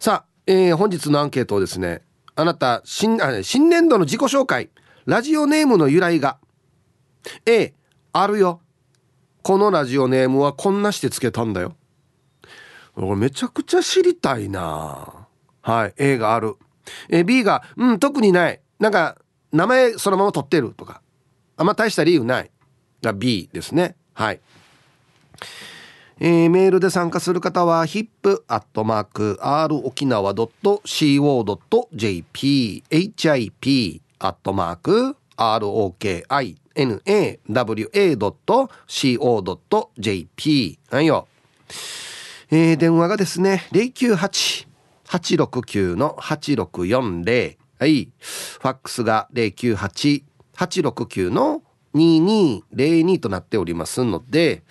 さあ、えー、本日のアンケートをですねあなた新あ新年度の自己紹介ラジオネームの由来が A あるよ。このラジオネームはこんなしてつけたんだよ。俺めちゃくちゃ知りたいな。はい A がある。え B がうん特にない。なんか名前そのまま取ってるとか。あんま大した理由ない。が B ですね。はい。えー、メールで参加する方は hip.r 沖縄 .co.jp hip アットマーク ROKINAWA.co.jp はいよ。えー、電話がですね、098-869-8640。はい。ファックスが098-869の2202となっておりますので、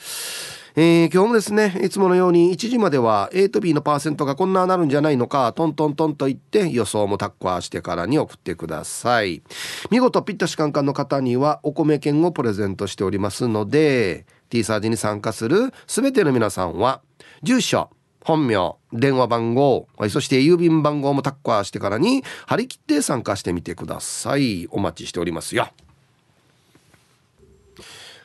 えー、今日もですねいつものように1時までは A と B のパーセントがこんななるんじゃないのかトントントンと言って予想もタッカーしてからに送ってください。見事ピッタシカンカンの方にはお米券をプレゼントしておりますので T サージに参加する全ての皆さんは住所本名電話番号そして郵便番号もタッカーしてからに張り切って参加してみてください。お待ちしておりますよ。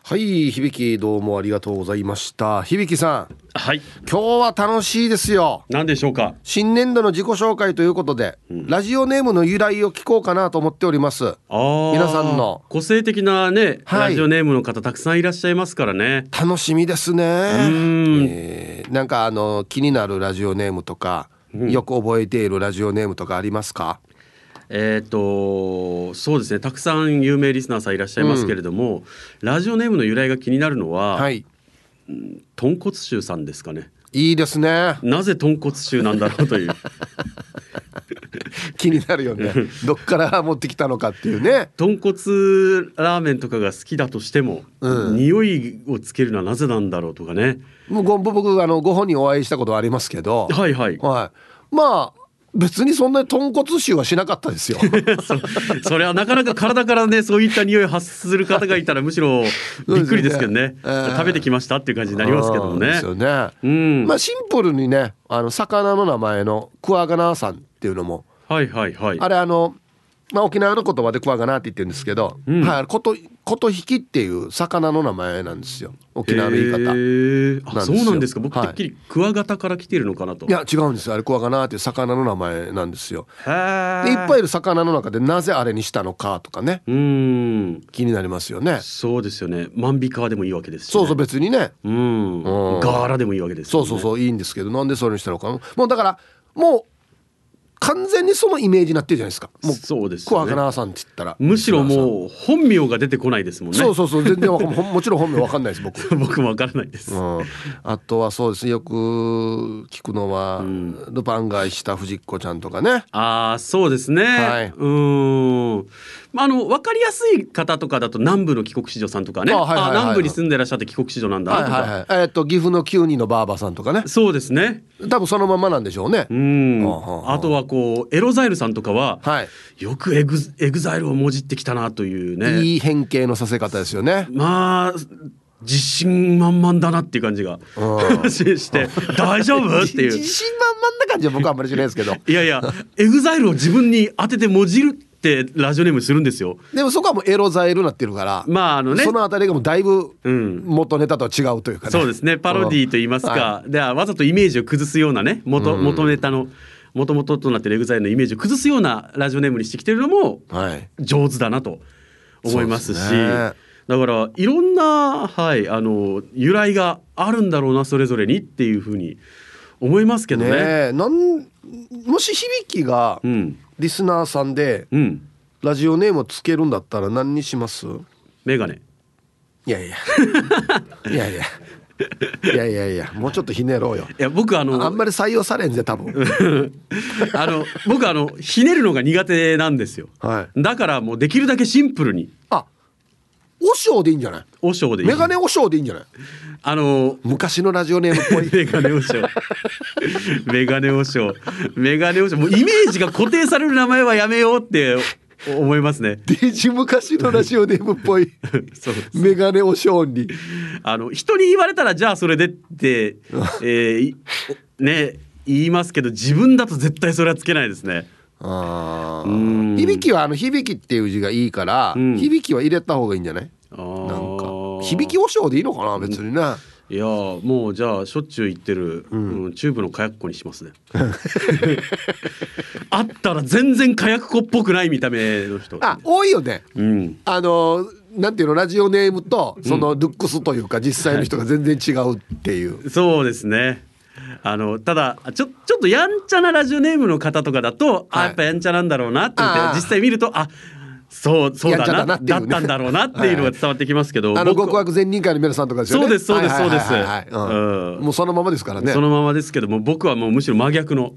はい響どうもありがとうございました。響さん。はい。今日は楽しいですよ。何でしょうか？新年度の自己紹介ということで、うん、ラジオネームの由来を聞こうかなと思っております。あ皆さんの。個性的なね、はい、ラジオネームの方たくさんいらっしゃいますからね。楽しみですね。うん。えー、なんかあの気になるラジオネームとか、うん、よく覚えているラジオネームとかありますか？えっ、とそうですねたくさん有名リスナーさんいらっしゃいますけれども、うん、ラジオネームの由来が気になるのは、はい、豚骨臭さんですかね。いいですね。なぜ豚骨臭なんだろうという。気になるよね。どっから持ってきたのかっていうね。豚骨ラーメンとかが好きだとしても、うん、匂いをつけるのはなぜなんだろうとかねもう僕あのご本人お会いしたことありますけどはいはい、はい、まあ別にそんなに豚骨臭はしなかったですよ。そそれはなかなか体からねそういった匂い発する方がいたらむしろ びっくりですけどね。ね、えー、食べてきましたっていう感じになりますけどもね。ですよね。うん、まあシンプルにねあの魚の名前のクワガナさんっていうのも、はいはいはい、あれあのまあ、沖縄の言葉でクワガナって言ってるんですけど、うん、はい、ことこと引きっていう魚の名前なんですよ。沖縄の言い方。あそうなんですか？僕てっきりクワガタから来てるのかなと、い、や違うんです。あれクワガナっていう魚の名前なんですよ。でいっぱいいる魚の中でなぜあれにしたのかとかね。うん。気になりますよね。そうですよね。万引川でもいいわけです、ね、そうそう別にね。うん。ガーラでもいいわけです、ね、そうそうそういいんですけどなんでそれにしたのか。もうだからもう完全にそのイメージになってるじゃないですか。もうそうです、ね、クワガナさんって言ったら。むしろもう本名が出てこないですもんね。そうそうそう。全然も もちろん本名わかんないです僕。僕もわからないです、うん、あとはそうですよく聞くのは、うん、ルパンが恋した不二子ちゃんとかね。ああそうですね。はい。うんまあ、あの分かりやすい方とかだと南部の帰国子女さんとかね、あ、はいはい、南部に住んでらっしゃって帰国子女なんだとか、はいはい。はい、えー、っと岐阜の九人のばあばさんとかね。そうですね。多分そのままなんでしょうね。うん。あとはこうエロザイルさんとかは、はい、よくエグエグザイルをもじってきたなというね。いい変形のさせ方ですよね。まあ自信満々だなっていう感じが して大丈夫？っていう。自信満々な感じは僕はあんまりしないですけど。いやいや EXILEを自分に当ててもじるってラジオネームするんですよ。でもそこはもうエロザイルなってるからまああのね。そのあたりがもうだいぶ元ネタとは違うというかね、そうですね。パロディーと言いますか、はい、ではわざとイメージを崩すようなね元元ネタのもともととなってる EXILEのイメージを崩すようなラジオネームにしてきてるのも上手だなと思いますし、はいだからいろんな、はい、あの由来があるんだろうなそれぞれにっていうふうに思いますけどね。ねなんもし響きがリスナーさんで、うん、ラジオネームをつけるんだったら何にします？メガネ。いやいや。いやいや。いやいやいや。もうちょっとひねろうよ。いや僕あのあんまり採用されんぜ多分。あの僕あのひねるのが苦手なんですよ、はい、だからもうできるだけシンプルに。あおしょうでいいんじゃない？おしょうでいい。メガネおしょうでいいんじゃない？あの昔のラジオネームっぽい。メガネおしょう メガネおしょうメガネおしょうもうイメージが固定される名前はやめようって思いますね。デジ昔のラジオネームっぽい。そうメガネおしょうに。あの人に言われたらじゃあそれでって、えー、ね言いますけど自分だと絶対それはつけないですね。あ響きはあの響きっていう字がいいから、うん、響きは入れた方がいいんじゃない？なんか。響き和尚でいいのかな別にね。いやもうじゃあしょっちゅう行ってる、うん、チューブの火薬庫にしますね。あったら全然火薬庫っぽくない見た目の人。あ多いよね、うん、あのなんていうのラジオネームとそのルックスというか、実際の人が全然違うっていう、そうですね。あのただちょちょっとやんちゃなラジオネームの方とかだと、はい、あやっぱやんちゃなんだろうなってって実際見るとあそうそうだなだったんだろうなっていうのが伝わってきますけど、あの極悪善人会の皆さんとかですよね。そうですそうですそうです。もうそのままですからね。そのままですけども僕はもうむしろ真逆の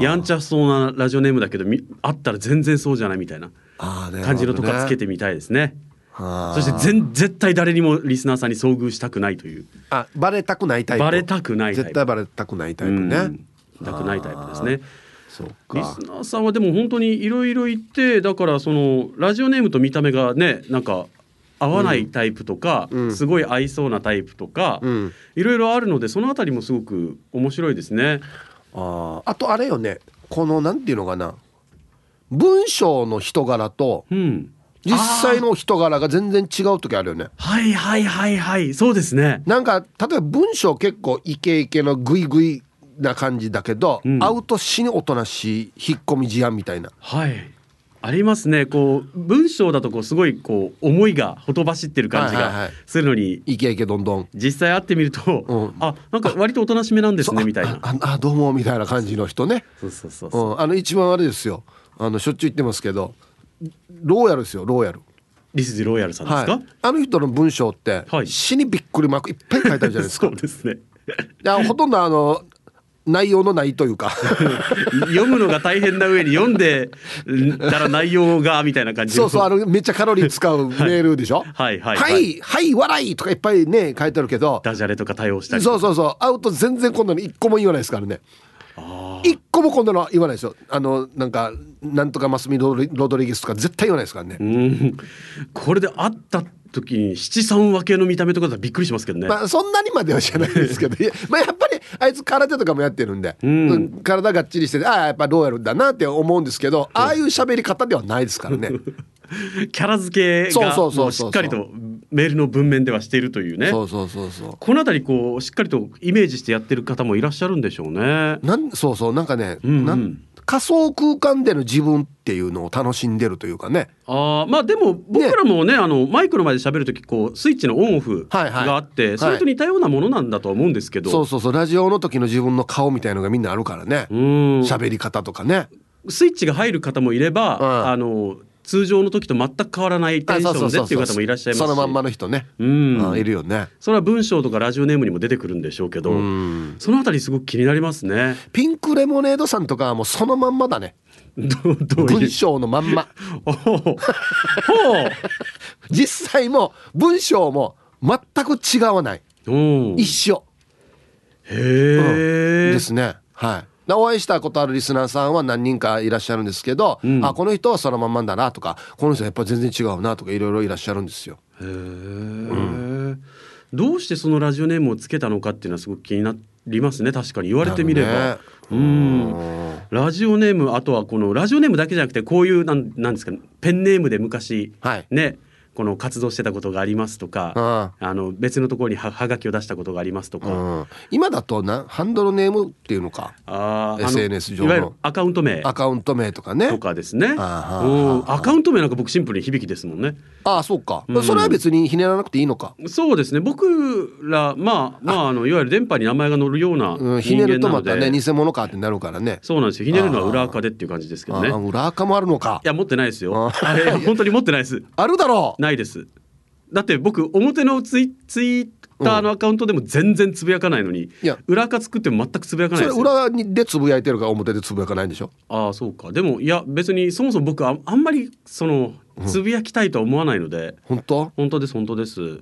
やんちゃそうなラジオネームだけどあったら全然そうじゃないみたいな感じのとかつけてみたいですね。そして全絶対誰にもリスナーさんに遭遇したくないという。あバレたくないタイプ。バレたくない絶対バレたくないタイプね、たくないタイプですねリスナーさんはでも本当にいろいろ言ってだからそのラジオネームと見た目がねなんか合わないタイプとか、うん、すごい合いそうなタイプとか、いろいろあるのでそのあたりもすごく面白いですね。ああとあれよね。このなんていうのかな。文章の人柄と、うん、実際の人柄が全然違う時あるよね。はいはいはいはい。そうですね。なんか例えば文章結構イケイケのグイグイな感じだけど、うん、会うと死におとなしい引っ込み思案みたいな。はい。ありますね。こう文章だとこうすごいこう思いがほとばしってる感じがするのに、はい。はい、イケイケどんどん。実際会ってみると、うん、あなんか割とおとなしめなんですねみたいな。ああどうもみたいな感じの人ね。そうそうそうそう、うん、あの一番あれですよ。あのしょっちゅう言ってますけどローヤルですよローヤル。リスジロイヤルさんですか、はい、あの人の文章って、はい、死にびっくりマークいっぱい書いてあるじゃないですか。そうですね。いやほとんどあの内容のないというか。読むのが大変な上に読んでたら内容がみたいな感じそうそうあのめっちゃカロリー使うメールでしょ？はいはいはい、はい、はい、笑いとかいっぱいね書いてあるけど。ダジャレとか対応したり。そうそうそう。会うと全然今度に一個も言わないですからね。一個もこんなの言わないですよ。あのなんかなんとかマスミロドリゲスとか絶対言わないですからね。これで会った時に七三分けの見た目とかだびっくりしますけどね。まあそんなにまではじゃないですけど。まあやっぱりあいつ空手とかもやってるんで、うん、体がっちりしててああやっぱローヤルだなって思うんですけど、ああいう喋り方ではないですからね。キャラ付けがしっかりとメールの文面ではしているというね。そうそうそうそう。この辺りこうしっかりとイメージしてやってる方もいらっしゃるんでしょうね。なんそうそうなんかね、うんうん、なん仮想空間での自分っていうのを楽しんでるというかね。あまあでも僕らもね、ね、あのマイクの前で喋る時こうスイッチのオンオフがあって、はいはい、それと似たようなものなんだとは思うんですけど、はい、そうそうそう。ラジオの時の自分の顔みたいのがみんなあるからね。喋り方とかね。スイッチが入る方もいれば、うん、あの通常の時と全く変わらないテンションでっていう方もいらっしゃいますし。そのまんまの人ね、うん、いるよね。それは文章とかラジオネームにも出てくるんでしょうけど、うん、そのあたりすごく気になりますね。ピンクレモネードさんとかはもうそのまんまだね。文章のまんま。実際も文章も全く違わない。一緒。へえ、うん、ですね。はいお会いしたことあるリスナーさんは何人かいらっしゃるんですけど、うん、あこの人はそのまんまだなとかこの人はやっぱり全然違うなとかいろいろいらっしゃるんですよ。へえ、うん、どうしてそのラジオネームをつけたのかっていうのはすごく気になりますね。確かに言われてみれば。ね、うん。ラジオネームあとはこのラジオネームだけじゃなくてこういうなんなんですかペンネームで昔、はい、ねこの活動してたことがありますとか、あの別のところにははがきを出したことがありますとか、今だとなハンドルネームっていうのか？あ SNS 上の。いわゆるアカウント名。アカウント名とかね。とかですね。アカウント名なんか僕シンプルに響きですもんね。ああそうか、うん、それは別にひねらなくていいのか。そうですね。僕らまあまああ。のいわゆる電波に名前が載るような人間なので、うん、ひねるとまたね偽物かってなるからね。そうなんですよ。ひねるのは裏垢でっていう感じですけどね。裏垢もあるのか。いや持ってないですよ。あれ本当に持ってないです。あるだろうないです。だって僕表のツイツイッターのアカウントでも全然つぶやかないのに、いや。裏垢作っても全くつぶやかないですよ。裏でつぶやいてるから表でつぶやかないんでしょ？ああそうか。でもいや別にそもそも僕ああんまりそのつぶやきたいとは思わないので、うん、本当？本当です本当です。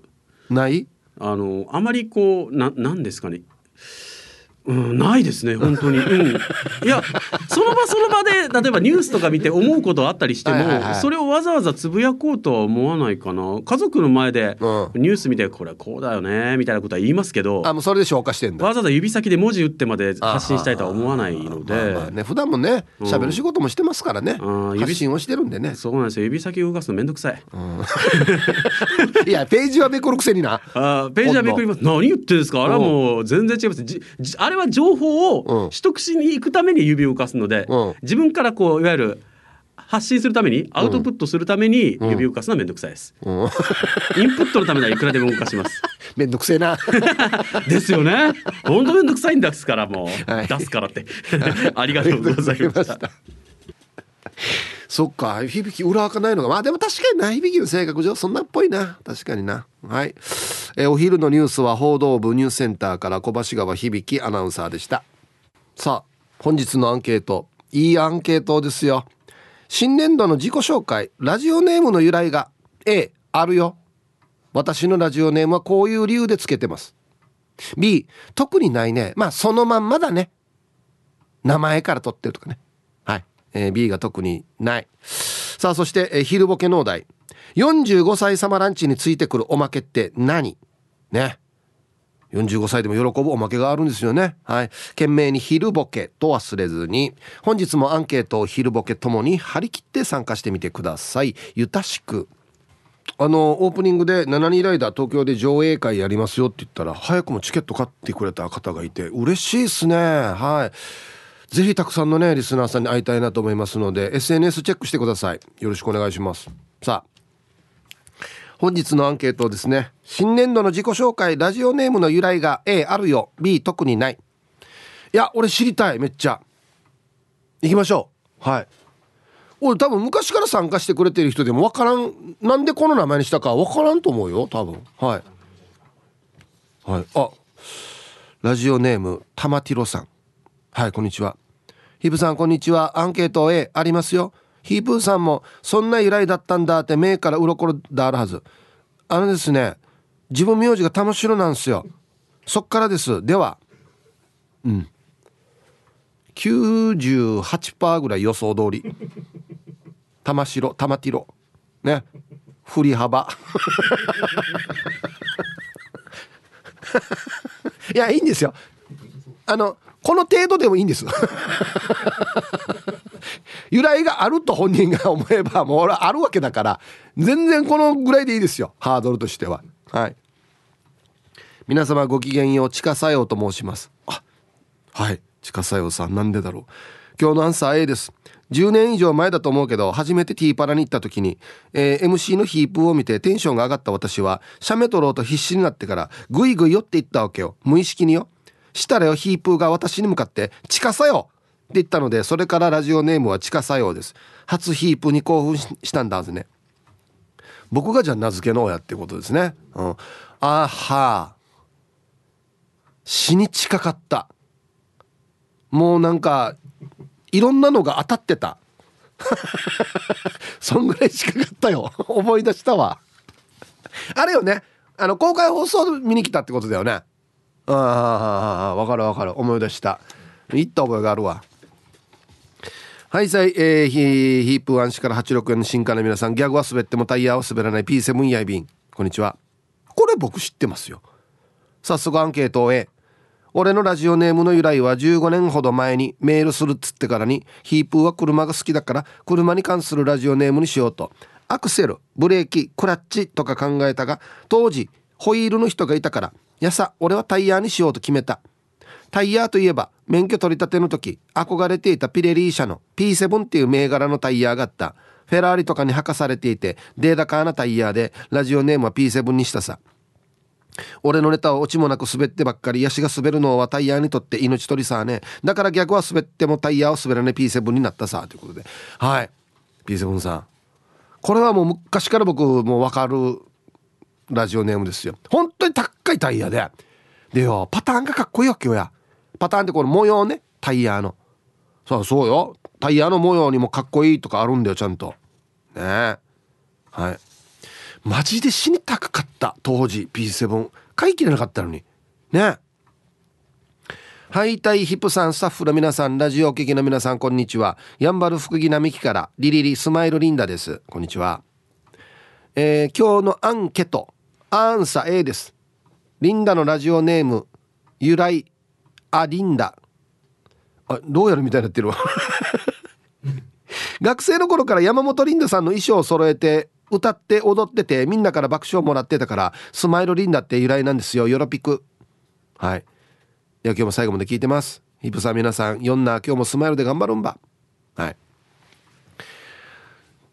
ない？あのあまりこうななんですかねうん、ないですね本当に、うん、いやその場その場で例えばニュースとか見て思うことあったりしても、はいはいはい、それをわざわざつぶやこうとは思わないかな。家族の前でニュース見てこれこうだよねみたいなことは言いますけどあもうそれで消化してんだ。わざわざ指先で文字打ってまで発信したいとは思わないので、ね、普段もね喋る仕事もしてますからね、うん、発信をしてるんでね。そうなんですよ。指先動かすのめんどくさい、うん、いやページはめくるくせにな。あページはめくります。何言ってんですか？あれはもう全然違います。あれは情報を取得しに行くために指を動かすので、うん、自分からこういわゆる発信するためにアウトプットするために指を動かすのはめんどくさいです、うん、インプットのためならいくらでも動かします。めんどくせえな。ですよね。本当めんどくさいんですからもう、はい、出すからって。ありがとうございましたそっか響き裏開かないのがまあでも確かにな響きの性格上そんなっぽいな。確かにな。はい、えお昼のニュースは報道部ニュースセンターから小橋川響きアナウンサーでした。さあ本日のアンケート。いいアンケートですよ。新年度の自己紹介。ラジオネームの由来が A あるよ。私のラジオネームはこういう理由でつけてます。B 特にないね。まあそのまんまだね。名前から取ってるとかね、えー、B が特にないさあそして、えー、昼ボケ農大45歳様ランチについてくるおまけって何？ね45歳でも喜ぶおまけがあるんですよね。はい。懸命に昼ボケと忘れずに、本日もアンケートを昼ボケともに張り切って参加してみてください。ゆたしく。あの、オープニングで7人ライダー東京で上映会やりますよって言ったら、早くもチケット買ってくれた方がいて、嬉しいですね。はい。ぜひたくさんのね、リスナーさんに会いたいなと思いますので、SNS チェックしてください。よろしくお願いします。さあ、本日のアンケートですね。新年度の自己紹介ラジオネームの由来が A あるよ。B 特にない。いや俺知りたい。めっちゃ。行きましょう。はい。俺多分昔から参加してくれてる人でも分からん。なんでこの名前にしたか分からんと思うよ多分。はい。はい。あ。ラジオネーム玉ティロさん。はいこんにちは。ヒブさんこんにちは。アンケート A ありますよ。ヒープーさんもそんな由来だったんだって目から鱗であるはず。あのですね自分名字が玉城なんですよ。そっからです。ではうん。98%ぐらい予想通り。玉城玉ティロね。振り幅。いやいいんですよ。あのこの程度でもいいんです。由来があると本人が思えばもう俺あるわけだから全然このぐらいでいいですよ。ハードルとしては。はい。皆様ごきげんよう地下作用と申します。あはい。地下作用さんなんでだろう。今日のアンサー A です。10年以上前だと思うけど初めてティーパラに行った時に、えー、MC のヒープを見てテンションが上がった私は写メ撮ろうと必死になってからグイグイ寄っていったわけよ。無意識によしたらよヒープーが私に向かって「地下作用って言ったのでそれからラジオネームは地下作用です。初ヒープーに興奮したんだはずね。僕がじゃあ名付けの親ってことですね。うん。あは。死に近かった。もうなんかいろんなのが当たってた。そんぐらい近かったよ。思い出したわ。あれよね。あの公開放送見に来たってことだよね。ああ分かる分かる。思い出した。行った覚えがあるわ。はいさい、えー、ヒープワンシから86円の新刊の皆さんギャグは滑ってもタイヤは滑らない P7 やいびんこんにちは。これ僕知ってますよ。早速アンケートを A 俺のラジオネームの由来は15年ほど前にメールするっつってからにヒープーは車が好きだから車に関するラジオネームにしようと。アクセルブレーキクラッチとか考えたが当時ホイールの人がいたからやさ俺はタイヤーにしようと決めた。タイヤーといえば免許取り立ての時憧れていたピレリー社の P7 っていう銘柄のタイヤがあった。フェラーリとかに履かされていてデータカーなタイヤーでラジオネームは P7 にしたさ。俺のネタはオチもなく滑ってばっかりヤシが滑るのはタイヤにとって命取りさね。だから逆は滑ってもタイヤを滑らない P7 になったさ。ということで。はい。P7 さん。これはもう昔から僕もう分かるラジオネームですよ。本当にいタイヤででよパターンがかっこいいわけよや。パターンってこの模様ねタイヤの。そうそうよ。タイヤの模様にもかっこいいとかあるんだよちゃんと。ね。はい。マジで死にたくかった当時 P7 買い切れなかったのに。ね。ハイタイヒップさんスタッフの皆さんラジオ聴きの皆さんこんにちは。やんばる福木並木からリリリスマイルリンダです。こんにちは。えー、今日のアンケート。アンサー A です。リンダのラジオネーム由来あリンダ。あどうやるみたいになってるわ。学生の頃から山本リンダさんの衣装を揃えて歌って踊っててみんなから爆笑もらってたからスマイルリンダって由来なんですよ。ヨロピク。はい。いや今日も最後まで聞いてます。ヒップさん皆さんよんな今日もスマイルで頑張るんば。はい。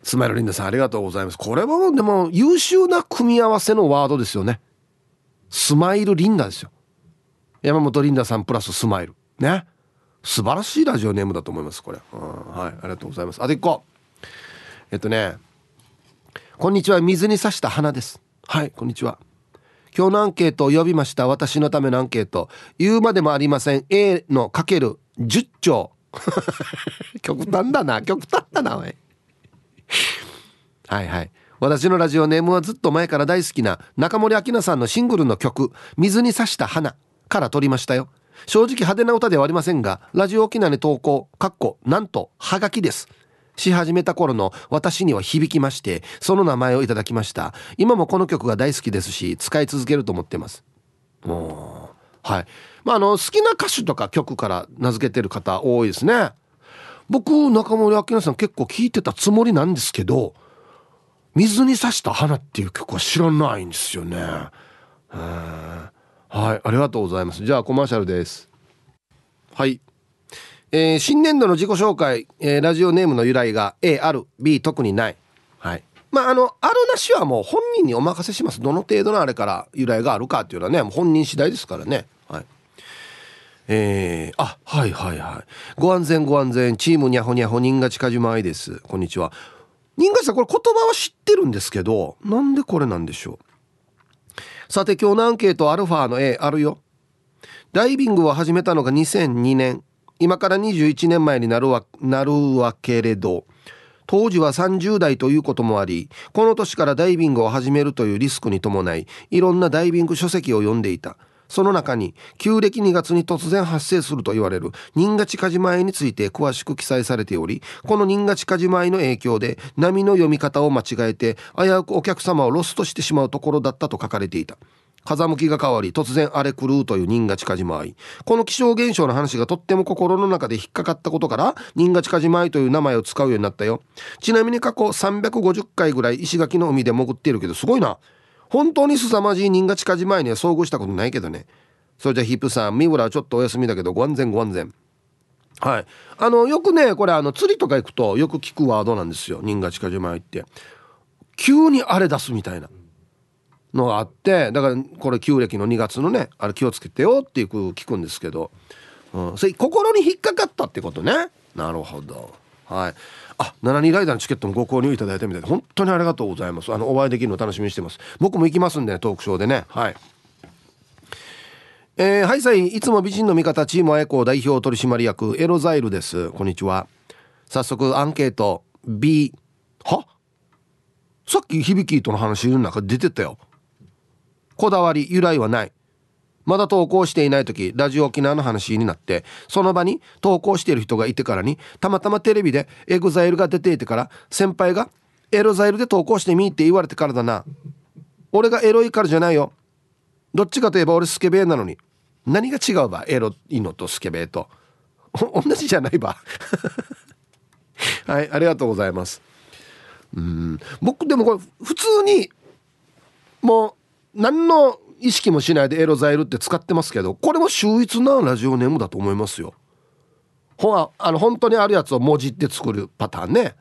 スマイルリンダさんありがとうございます。これはでも優秀な組み合わせのワードですよね。スマイルリンダですよ。山本リンダさんプラススマイル。ね。素晴らしいラジオネームだと思いますこれ、うん、はいありがとうございます。あと1個。えっとね。こんにちは水に刺した花です。はいこんにちは。今日のアンケートを呼びました。私のためのアンケート。言うまでもありません。A のかける10兆。極端だな。極端だなおい。はいはい。私のラジオネームはずっと前から大好きな中森明菜さんのシングルの曲「水に刺した花」から撮りましたよ。正直派手な歌ではありませんがラジオ沖縄に投稿かっこなんとはがきです。し始めた頃の私には響きましてその名前をいただきました。今もこの曲が大好きですし使い続けると思ってます。はい。まああの好きな歌手とか曲から名付けてる方多いですね。僕中森明菜さん結構聞いてたつもりなんですけど水に刺した花っていう曲は知らないんですよね。はいありがとうございます。じゃあコマーシャルです。はい。えー、新年度の自己紹介、えー、ラジオネームの由来が A ある。B 特にない。はい。まああのあるなしはもう本人にお任せします。どの程度のあれから由来があるかっていうのはね本人次第ですからね。はい。えー、あはいはいはい。ご安全ご安全。チームにゃほにゃほ人が近島愛です。こんにちは。人がさんこれ言葉は知ってるんですけどなんでこれなんでしょう？さて今日のアンケートアルファの A あるよ。ダイビングを始めたのが2002年今から21年前になるわなるわけれど当時は30代ということもありこの年からダイビングを始めるというリスクに伴いいろんなダイビング書籍を読んでいた。その中に旧暦2月に突然発生すると言われる人が近じまいについて詳しく記載されておりこの人が近じまいの影響で波の読み方を間違えて危うくお客様をロストしてしまうところだったと書かれていた。風向きが変わり突然荒れ狂うという人が近じまいこの気象現象の話がとっても心の中で引っかかったことから人が近じまいという名前を使うようになったよ。ちなみに過去350回ぐらい石垣の海で潜っているけどすごいな。本当に凄まじい人が近じまいには遭遇したことないけどね。それじゃヒップさん三村はちょっとお休みだけどご安全ご安全。はい。あのよくねこれあの釣りとか行くとよく聞くワードなんですよ。人が近じまいって。急に荒れ出すみたいな。のがあってだからこれ旧暦の2月のねあれ気をつけてよっていう聞くんですけど、うん、それ心に引っかかったってことね。なるほど。はい。あ72ライダーのチケットもご購入いただいたみたいで本当にありがとうございます。あのお会いできるの楽しみにしてます。僕も行きますんで、ね、トークショーでね。はい。えー、はいさいいつも美人の味方チームあやこ代表取締役エロザイルです。こんにちは。早速アンケート。B は？さっき響きとの話の中出てたよ。こだわり由来はない。まだ投稿していない時ラジオ沖縄の話になってその場に投稿している人がいてからにたまたまテレビで EXILEが出ていてから先輩が「エロザイルで投稿してみ」って言われてからだな。俺がエロいからじゃないよ。どっちかといえば俺スケベなのに。何が違うばエロいのとスケベと。同じじゃないば。はいありがとうございます。うん。僕でもこれ普通にもう何の意識もしないでエロザイルって使ってますけどこれも秀逸なラジオネームだと思いますよ。ほあの本当にあるやつを文字って作るパターンね。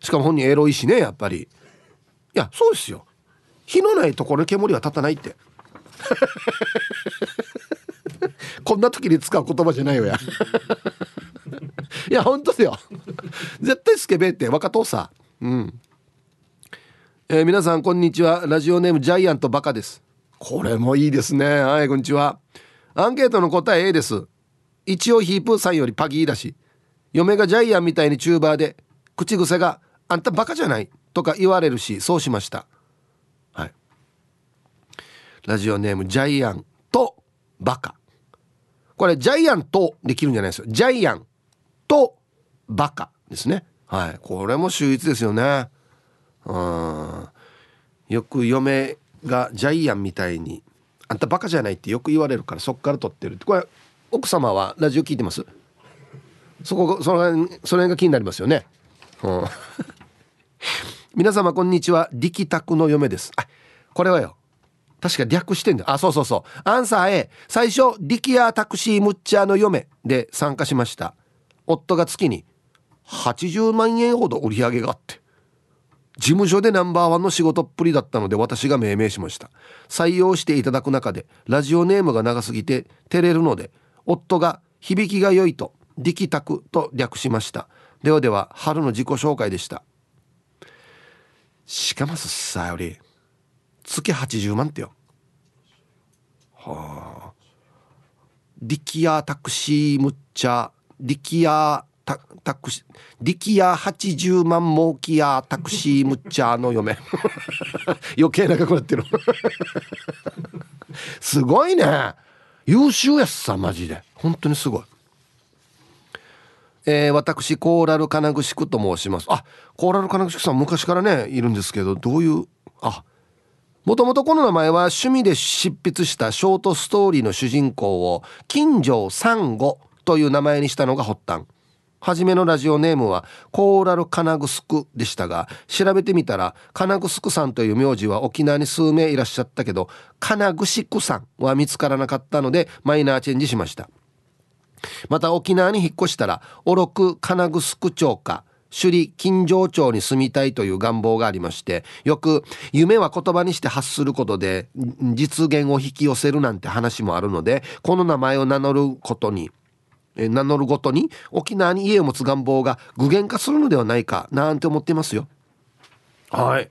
しかも本人エロいしねやっぱり。いやそうですよ。火のないところに煙は立たないって。こんな時に使う言葉じゃないよや。いや本当ですよ。絶対スケベって若とさん。うん。えー、皆さんこんにちは。ラジオネームジャイアントバカです。これもいいですね。はいこんにちは。アンケートの答え A です。一応ヒープーさんよりパギーだし嫁がジャイアンみたいにチューバーで口癖が「あんたバカじゃない」とか言われるしそうしました。はい。ラジオネームジャイアンとバカ。これジャイアントできるんじゃないですよ。ジャイアンとバカですね。はい。これも秀逸ですよね。うん。よく嫁がジャイアンみたいにあんたバカじゃないってよく言われるからそっから撮ってる。ってこれ奥様はラジオ聞いてます？そこその辺その辺が気になりますよね、うん、皆様こんにちは。力宅の嫁です。あこれはよ。確か略してんだあそうそうそう。アンサー A 最初力やタクシームッチャーの嫁で参加しました。夫が月に80万円ほど売り上げがあって。事務所でナンバーワンの仕事っぷりだったので私が命名しました。採用していただく中でラジオネームが長すぎて照れるので夫が響きが良いと力宅と略しました。ではでは春の自己紹介でした。しかますさより月80万ってよ。はあ。力やタクシーむっちゃ力やタタクシー力や80万儲きやタクシーむっちゃの嫁。余計長くなってる。すごいね。優秀やっさマジで。本当にすごい。えー、私コーラル金具宿と申します。あコーラル金具宿さん昔からねいるんですけどどういうあもともとこの名前は趣味で執筆したショートストーリーの主人公を金城三五という名前にしたのが発端。初めのラジオネームはコーラル金具宿でしたが調べてみたら金具宿さんという名字は沖縄に数名いらっしゃったけど金具宿さんは見つからなかったのでマイナーチェンジしました。また沖縄に引っ越したらおろく金具宿町か首里金城町に住みたいという願望がありましてよく夢は言葉にして発することで実現を引き寄せるなんて話もあるのでこの名前を名乗ることに名乗るごとに沖縄に家を持つ願望が具現化するのではないかなんて思っていますよ。はい。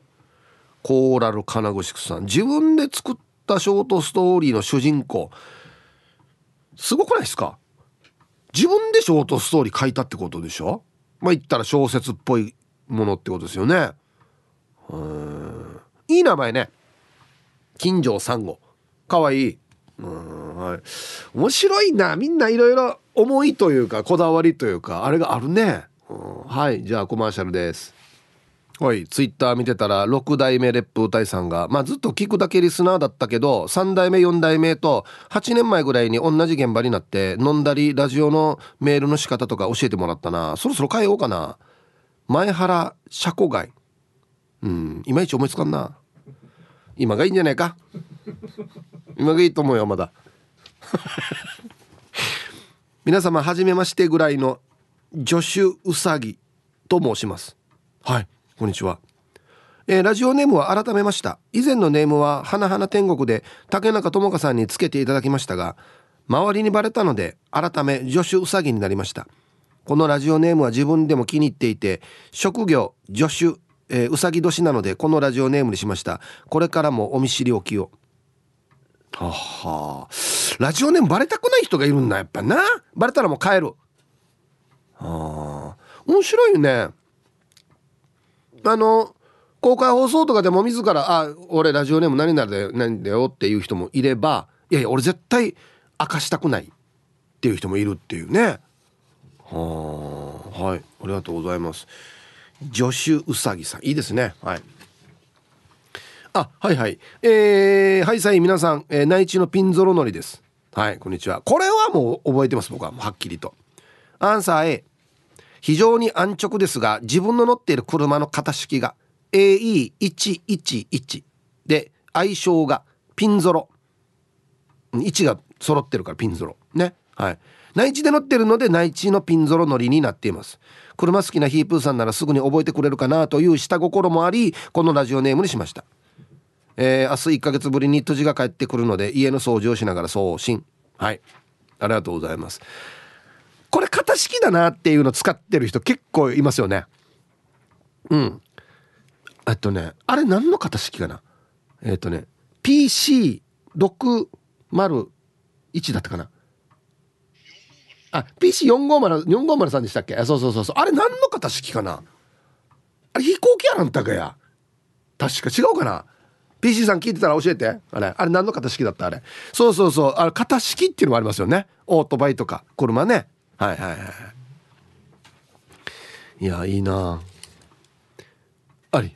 コーラル金具宿さん。自分で作ったショートストーリーの主人公。すごくないですか？自分でショートストーリー書いたってことでしょ？まあ言ったら小説っぽいものってことですよね。うん。いい名前ね。金城サンゴかわいい。うんはい。面白いな。みんないろいろ思いというかこだわりというかあれがあるね、うん、はいじゃあコマーシャルです。はいツイッター見てたら6代目レップ歌いさんが、まあ、ずっと聞くだけリスナーだったけど3代目4代目と8年前ぐらいに同じ現場になって飲んだりラジオのメールの仕方とか教えてもらったな。そろそろ変えようかな。前原車庫街。うんいまいち思いつかんな。今がいいんじゃないか。今がいいと思うよまだ皆様はじめましてぐらいの助手うさぎと申しますはいこんにちは。えー、ラジオネームは改めました。以前のネームは花々天国で竹中智香さんにつけていただきましたが、周りにバレたので改め助手うさぎになりました。このラジオネームは自分でも気に入っていて、職業助手、えー、うさぎ年なのでこのラジオネームにしました。これからもお見知りおきを。ははラジオネームバレたくない人がいるんだやっぱな。バレたらもう帰る。はあ。面白いよね。あの公開放送とかでも自ら「あ俺ラジオネーム何々だよ何だよ」っていう人もいれば「いやいや俺絶対明かしたくない」っていう人もいるっていうね。はあ。はい。ありがとうございます。助手うさぎさん。いいですね。はい。あはいはい。えー、はいさい皆さん、えー、内地のピンゾロのりです。はいこんにちは。これはもう覚えてます僕は。はっきりと。アンサー A 非常に安直ですが自分の乗っている車の型式が AE111 で相性がピンゾロ。位置が揃ってるからピンゾロ。ね。はい。内地で乗ってるので内地のピンゾロ乗りになっています。車好きなヒープーさんならすぐに覚えてくれるかなという下心もありこのラジオネームにしました。えー、明日1ヶ月ぶりに土地が帰ってくるので家の掃除をしながら送信。はい。ありがとうございます。これ型式だなっていうの使ってる人結構いますよね。うん。えっとねあれ何の型式かな？えっとね PC601 だったかな？あ PC450 450でしたっけ？そうそうそうそう。あれ何の型式かな？あれ飛行機やなんたかや。確か違うかな？PC さん聞いてたら教えて。あれあれ何の型式だった？あれ。そうそうそう。あれ型式っていうのもありますよね。オートバイとか。車ね。はいはいはい。いやいいな。あり。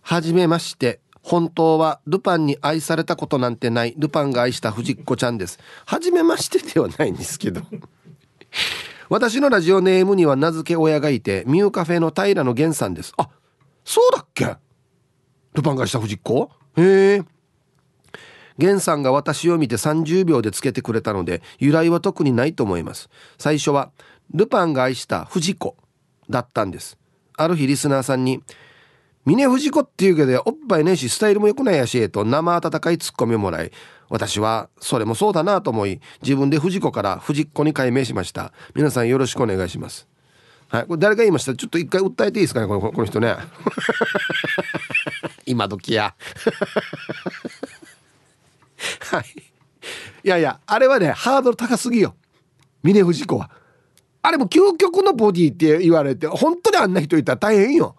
はじめまして。本当はルパンに愛されたことなんてない。ルパンが愛した藤子ちゃんです。はじめましてではないんですけど。私のラジオネームには名付け親がいてミューカフェの平野源さんです。あそうだっけ？ルパンがした藤子？へえ。源さんが私を見て30秒でつけてくれたので由来は特にないと思います。最初はルパンが愛した藤子だったんです。ある日リスナーさんに「峰藤子っていうけどおっぱいねえしスタイルも良くないやし」と生温かいツッコミをもらい私はそれもそうだなと思い自分で藤子から藤子に改名しました。皆さんよろしくお願いします。はいこれ誰が言いました？ちょっと一回訴えていいですかねこのこの人ね。今時や。はい。いやいやあれはねハードル高すぎよ。峰藤子は。あれも究極のボディって言われて本当にあんな人いたら大変よ。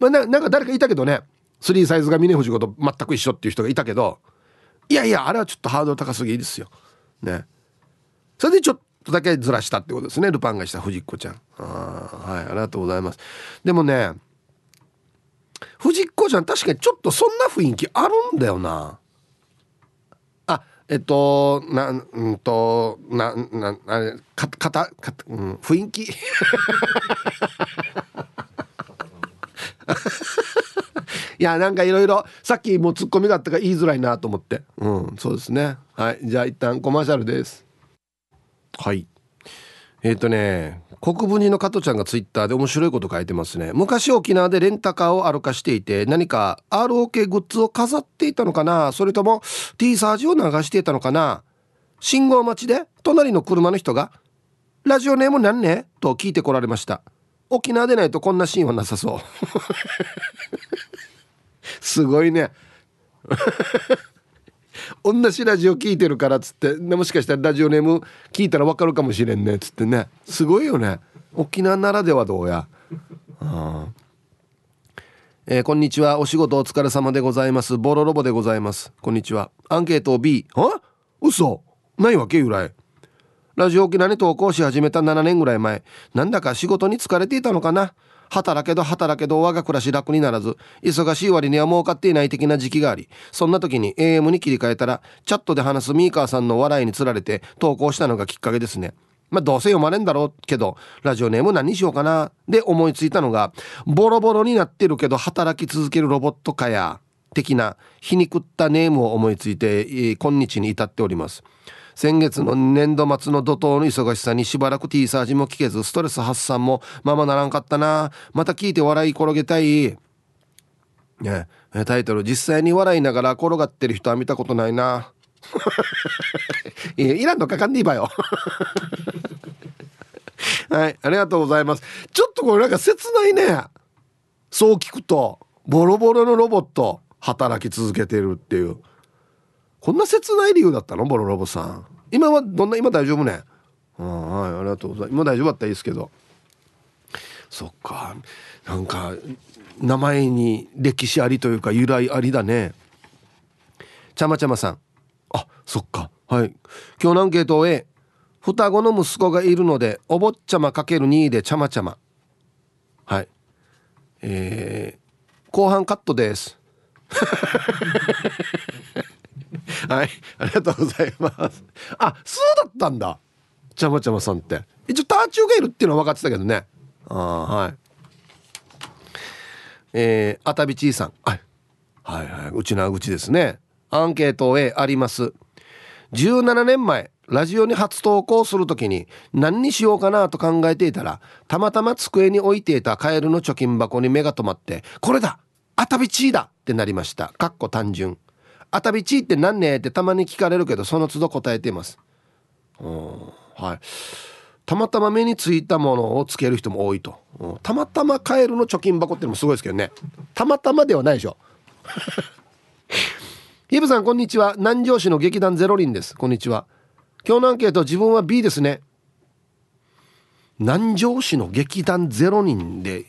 まあ、ななんか誰かいたけどね。3サイズが峰藤子と全く一緒っていう人がいたけど。いやいやあれはちょっとハードル高すぎですよ。ね。それでちょっとだけずらしたってことですね。ルパンがした藤子ちゃん。あはいありがとうございます。でもね藤子ちゃん確かにちょっとそんな雰囲気あるんだよな。あえっとなうんとななあれかかたか、うん、雰囲気。いやなんかいろいろさっきもツッコミがあったから言いづらいなと思って。うんそうですね。はいじゃあ一旦コマーシャルです。はい。えっ、とね国分寺の加トちゃんがツイッターで面白いこと書いてますね。昔沖縄でレンタカーを歩かしていて何か ROK グッズを飾っていたのかな？それとも T サージを流していたのかな？信号待ちで隣の車の人が「ラジオネーム何ね?」と聞いてこられました。沖縄でないとこんなシーンはなさそう。すごいね。同じラジオ聞いてるからっつってもしかしたらラジオネーム聞いたら分かるかもしれんねっつってね。すごいよね。沖縄ならではどうや。えー、こんにちは。お仕事お疲れ様でございます。ボロロボでございます。こんにちは。アンケート B は嘘。ないわけ？由来。ラジオ沖縄に投稿し始めた7年ぐらい前。なんだか仕事に疲れていたのかな？働けど働けど我が暮らし楽にならず忙しい割には儲かっていない的な時期がありそんな時に AM に切り替えたらチャットで話すミーカーさんの笑いにつられて投稿したのがきっかけですね。まあどうせ読まれんだろうけどラジオネーム何にしようかなで思いついたのがボロボロになってるけど働き続けるロボットかや的な皮肉ったネームを思いついて今日に至っております。先月の年度末の怒涛の忙しさにしばらく T サージも聞けずストレス発散もままならんかったな。また聞いて笑い転げたい。ね。タイトル実際に笑いながら転がってる人は見たことないな。いいらんのかかんねえばよ。はいありがとうございます。ちょっとこれなんか切ないね。そう聞くとボロボロのロボット働き続けてるっていう。こんな切ない理由だったの？ボロロボさん。今はどんな今大丈夫ね？はいありがとうございます。今大丈夫だったらいいですけど。そっか。なんか名前に歴史ありというか由来ありだね。ちゃまちゃまさん。あそっか。はい。今日のアンケートを A 双子の息子がいるのでお坊ちゃまかける2でちゃまちゃま。はい。えー、後半カットです。はい。ありがとうございます。あそうだったんだ。ちゃまちゃまさんって。一応ターチューがいるっていうのは分かってたけどね。ああはい。えー、あたびちいさん。はい。はいはい。うちの口ですね。アンケート A あります。17年前ラジオに初投稿するときに何にしようかなと考えていたらたまたま机に置いていたカエルの貯金箱に目が留まってこれだあたびちーだってなりました。かっこ単純。あたびちって何ねってたまに聞かれるけどその都度答えています。うん。はい。たまたま目についたものをつける人も多いと。うん。たまたまカエルの貯金箱ってのもすごいですけどね。たまたまではないでしょ。ヒブさんこんにちは。南城市の劇団ゼロリンです。こんにちは。今日のアンケート自分は B ですね。南城市の劇団ゼロ人で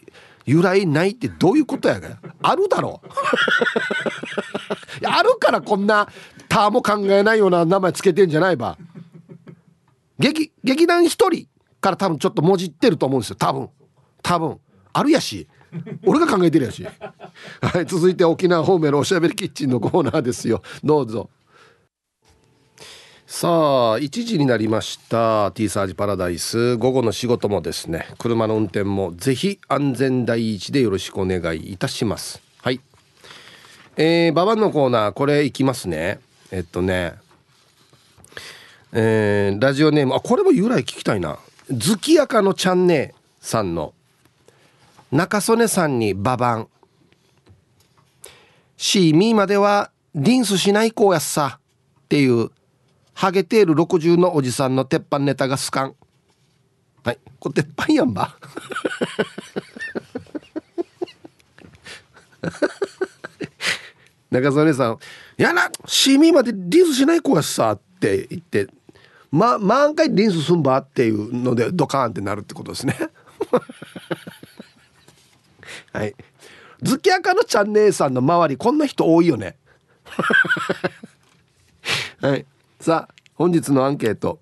由来ないってどういうことやがあるだろ。うあるからこんなターも考えないような名前つけてんじゃないば。劇劇団一人から多分ちょっともじってると思うんですよ。多分。多分。あるやし。俺が考えてるやし。はい続いて沖縄方面のおしゃべりキッチンのコーナーですよ。どうぞ。さあ1時になりました T サージパラダイス。午後の仕事もですね車の運転もぜひ安全第一でよろしくお願いいたします。はい。えー、ババンのコーナーこれいきますね。えっとねえー、ラジオネームあこれも由来聞きたいな。月やかのちゃんねさんの中曽根さんにババンシーミーまではリンスしない子やっさ。っていうハゲている60のおじさんの鉄板ネタがスカン。はい。これ鉄板やんば。中曽根さん「やなシミまでリンスしない子やさ」って言って「ま満開リンスすんば」っていうのでドカーンってなるってことですね。はい。月明のちゃん姉さんの周りこんな人多いよね。はい。さあ本日のアンケート。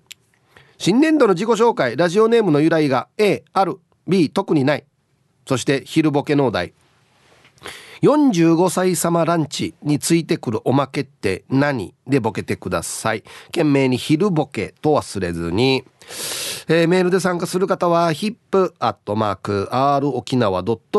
新年度の自己紹介ラジオネームの由来が A ある B 特にない。そして昼ボケのお題。45歳様ランチについてくるおまけって何？でボケてください。懸命に昼ボケと忘れずに、えー、メールで参加する方は hip.r 沖縄 .co.jp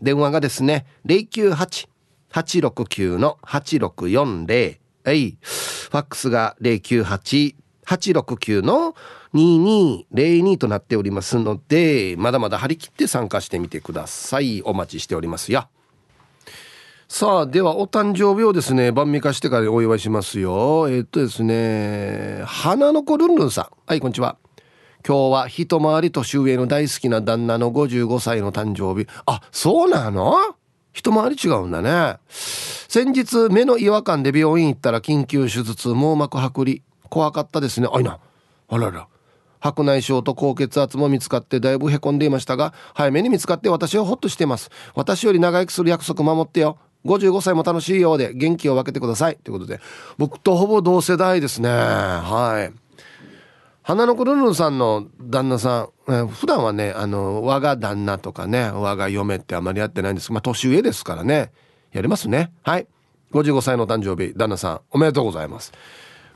電話がですね098-869の8640はい。ファックスが098-869の2202となっておりますので、まだまだ張り切って参加してみてください。お待ちしておりますよ。さあ、ではお誕生日をですね、晩味化してからお祝いしますよ。えっとですね、花の子ルンルンさん。はい、こんにちは。今日は一回り年上の大好きな旦那の55歳の誕生日。あ、そうなの？一回り違うんだね。先日目の違和感で病院行ったら緊急手術網膜剥離。怖かったですね。あいな。あらら。白内障と高血圧も見つかってだいぶへこんでいましたが早めに見つかって私はホッとしています。私より長生きする約束守ってよ。55歳も楽しいようで元気を分けてください。ということで。僕とほぼ同世代ですね。はい。花の子ルルンさんの旦那さん、えー、普段はねあの我が旦那とかね我が嫁ってあまりやってないんですけど、まあ、年上ですからね。やりますね。はい。55歳の誕生日旦那さんおめでとうございます。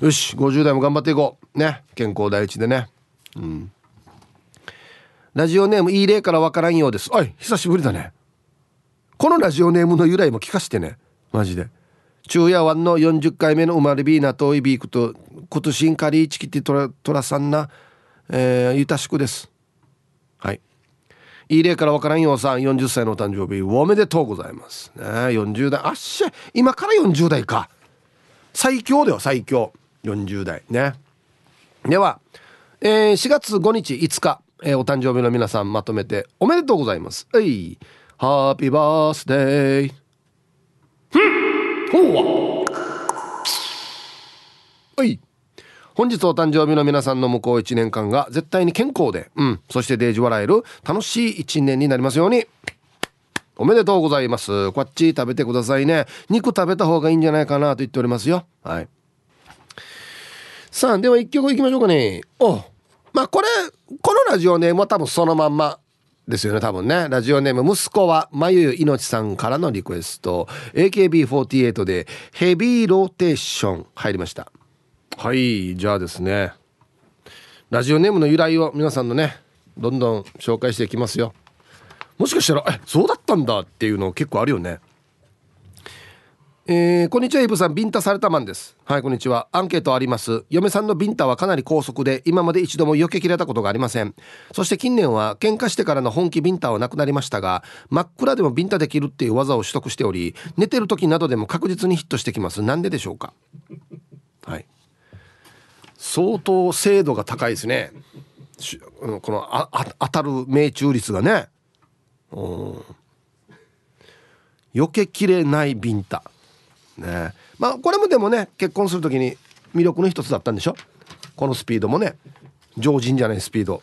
よし50代も頑張っていこう。ね。健康第一でね。うん。ラジオネームいい例からわからんようです。おい久しぶりだね。このラジオネームの由来も聞かしてね。マジで。昼夜湾の40回目の生まれビーナといビークと今年んカリーチキティトラさんな、えー、ゆたしくです。はい。いい例からわからんようさん40歳のお誕生日おめでとうございます。ね40代。あっしゃ今から40代か。最強だよ最強。40代。ね。では、えー、4月5日5日、えー、お誕生日の皆さんまとめておめでとうございます。はいハッピーバースデー。ほうはい本日お誕生日の皆さんの向こう1年間が絶対に健康で、うん、そしてデージ笑える楽しい1年になりますように。おめでとうございます。こっち食べてくださいね。肉食べた方がいいんじゃないかなと言っておりますよ。はい。さあ、では一曲いきましょうかね。おまあこれ、このラジオネームは多分そのまんまですよね、多分ね。ラジオネーム、息子は、まゆゆいのちさんからのリクエスト。AKB48 で、ヘビーローテーション入りました。はい、じゃあですね。ラジオネームの由来を皆さんのね、どんどん紹介していきますよ。もしかしたら、え、そうだったんだっていうの結構あるよね。えー、こんにちはイブさん。ビンタされたマンです。はいこんにちは。アンケートあります。嫁さんのビンタはかなり高速で今まで一度も避けきれたことがありません。そして近年は喧嘩してからの本気ビンタはなくなりましたが真っ暗でもビンタできるっていう技を取得しており寝てる時などでも確実にヒットしてきます。なんででしょうか？はい。相当精度が高いですね。このあ当たる命中率がね。うん。避けきれないビンタ。ね。まあこれもでもね結婚する時に魅力の一つだったんでしょ？このスピードもね。常人じゃないスピード。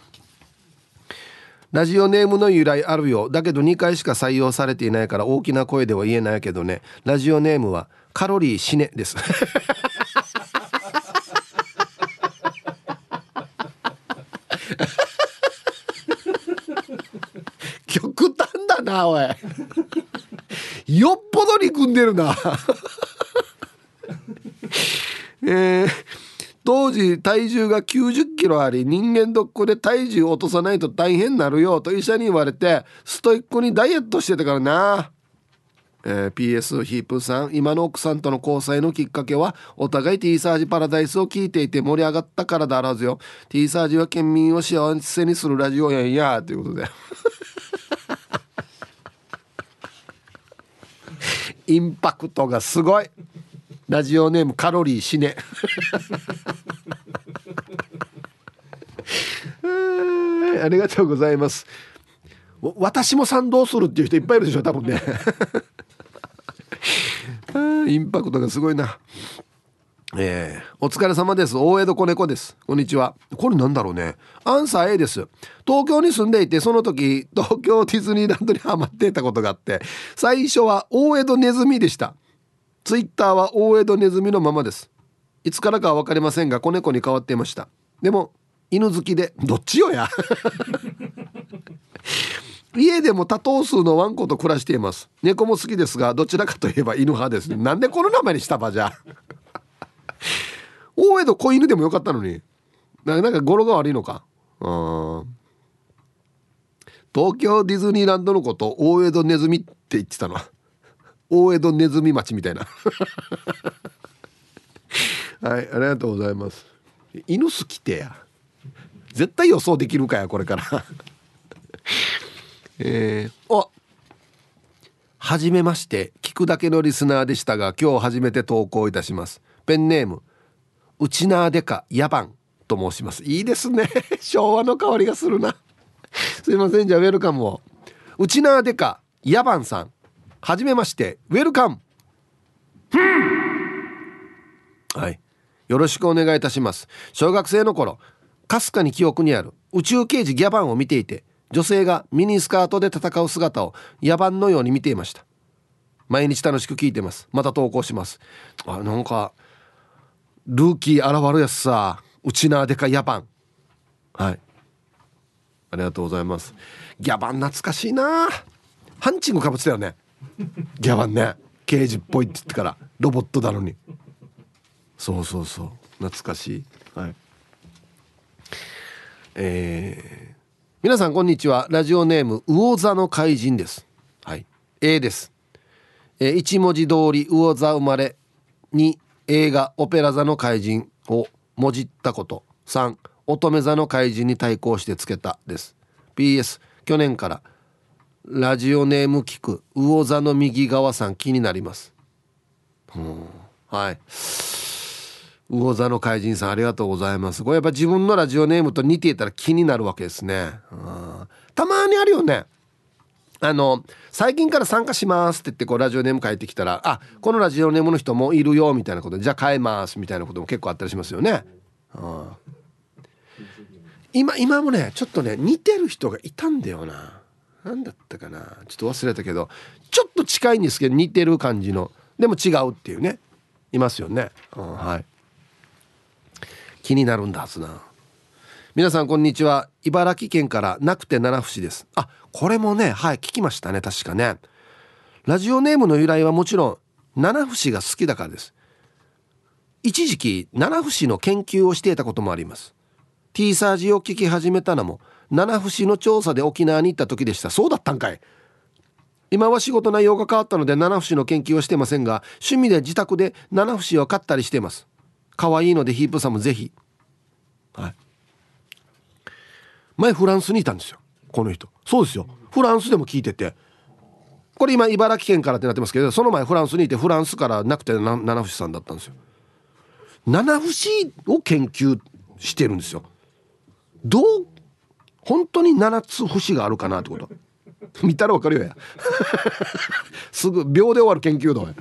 ラジオネームの由来あるよだけど2回しか採用されていないから大きな声では言えないけどね。ラジオネームはカロリー死ね。です。極端だなおい。よっぽど憎んでるな。えー、当時体重が90キロあり人間ドックで体重を落とさないと大変なるよと医者に言われてストイックにダイエットしてたからな。えー、PS ヒープさん今の奥さんとの交際のきっかけはお互い T サージパラダイスを聞いていて盛り上がったからだらずよ。T サージは県民を幸せにするラジオやんやということで。インパクトがすごい。ラジオネームカロリー死ね ありがとうございます私も賛同するっていう人いっぱいいるでしょ多分ね インパクトがすごいなえー、お疲れ様です。大江戸子猫です。こんにちは。これなんだろうね。アンサー A です。東京に住んでいて、その時、東京ディズニーランドにハマっていたことがあって、最初は大江戸ネズミでした。ツイッターは大江戸ネズミのままです。いつからかは分かりませんが、子猫に変わっていました。でも、犬好きで、どっちよや。家でも多頭数のワンコと暮らしています。猫も好きですがどちらかといえば犬派です。ねなんでこの名前にしたばじゃ。大江戸子犬でもよかったのに。なんか語呂が悪いのか。うん東京ディズニーランドのこと大江戸ネズミって言ってたの。大江戸ネズミ町みたいな。はいありがとうございます。犬好きてや。絶対予想できるかやこれから。えー、おはじめまして。聞くだけのリスナーでしたが今日初めて投稿いたします。ペンネームうちなーでか野蛮と申します。いいですね。昭和の香りがするな。すいませんじゃあウェルカムを。うちなーでか野蛮さん。はじめましてウェルカム。はい。よろしくお願いいたします。小学生の頃かすかに記憶にある宇宙刑事ギャバンを見ていて女性がミニスカートで戦う姿を野蛮のように見ていました。毎日楽しく聞いてます。また投稿します。あなんかルーキー現るやつさ。うちなでか野蛮。はい。ありがとうございます。ギャバン懐かしいなハンチングかぶってたよね。ギャバンね。刑事っぽいって言ってからロボットなのに。そうそうそう。懐かしい。はい。えー、皆さんこんにちは。ラジオネーム魚座の怪人です。はい。A です、えー、一文字通り魚座生まれ2映画オペラ座の怪人をもじったこと。3乙女座の怪人に対抗してつけたです。PS 去年からラジオネーム聞く魚座の右側さん気になります。うん。はい。魚座の怪人さんありがとうございます。これやっぱ自分のラジオネームと似ていたら気になるわけですね。うん。たまにあるよね。あの最近から参加しますって言ってこうラジオネーム書いてきたらあこのラジオネームの人もいるよみたいなことでじゃあ変えますみたいなことも結構あったりしますよね。今今もねちょっとね似てる人がいたんだよな。何だったかな？ちょっと忘れたけどちょっと近いんですけど似てる感じの。でも違うっていうね。いますよね、うん、はい。気になるんだはずな。皆さんこんにちは。茨城県からなくて七節です。あこれもねはい聞きましたね。確かね。ラジオネームの由来はもちろん七節が好きだからです。一時期七節の研究をしていたこともあります。T サージを聞き始めたのも七節の調査で沖縄に行った時でした。そうだったんかい。今は仕事内容が変わったので七節の研究はしてませんが趣味で自宅で七節を買ったりしています。可愛いのでヒープさんもぜひ。はい。前フランスにいたんですよ。この人。そうですよ。フランスでも聞いてて。これ今茨城県からってなってますけどその前フランスにいてフランスからなくて七節さんだったんですよ。七節を研究してるんですよ。どう本当に7つ節があるかなってこと。見たらわかるよ。やすぐ秒で終わる研究度へ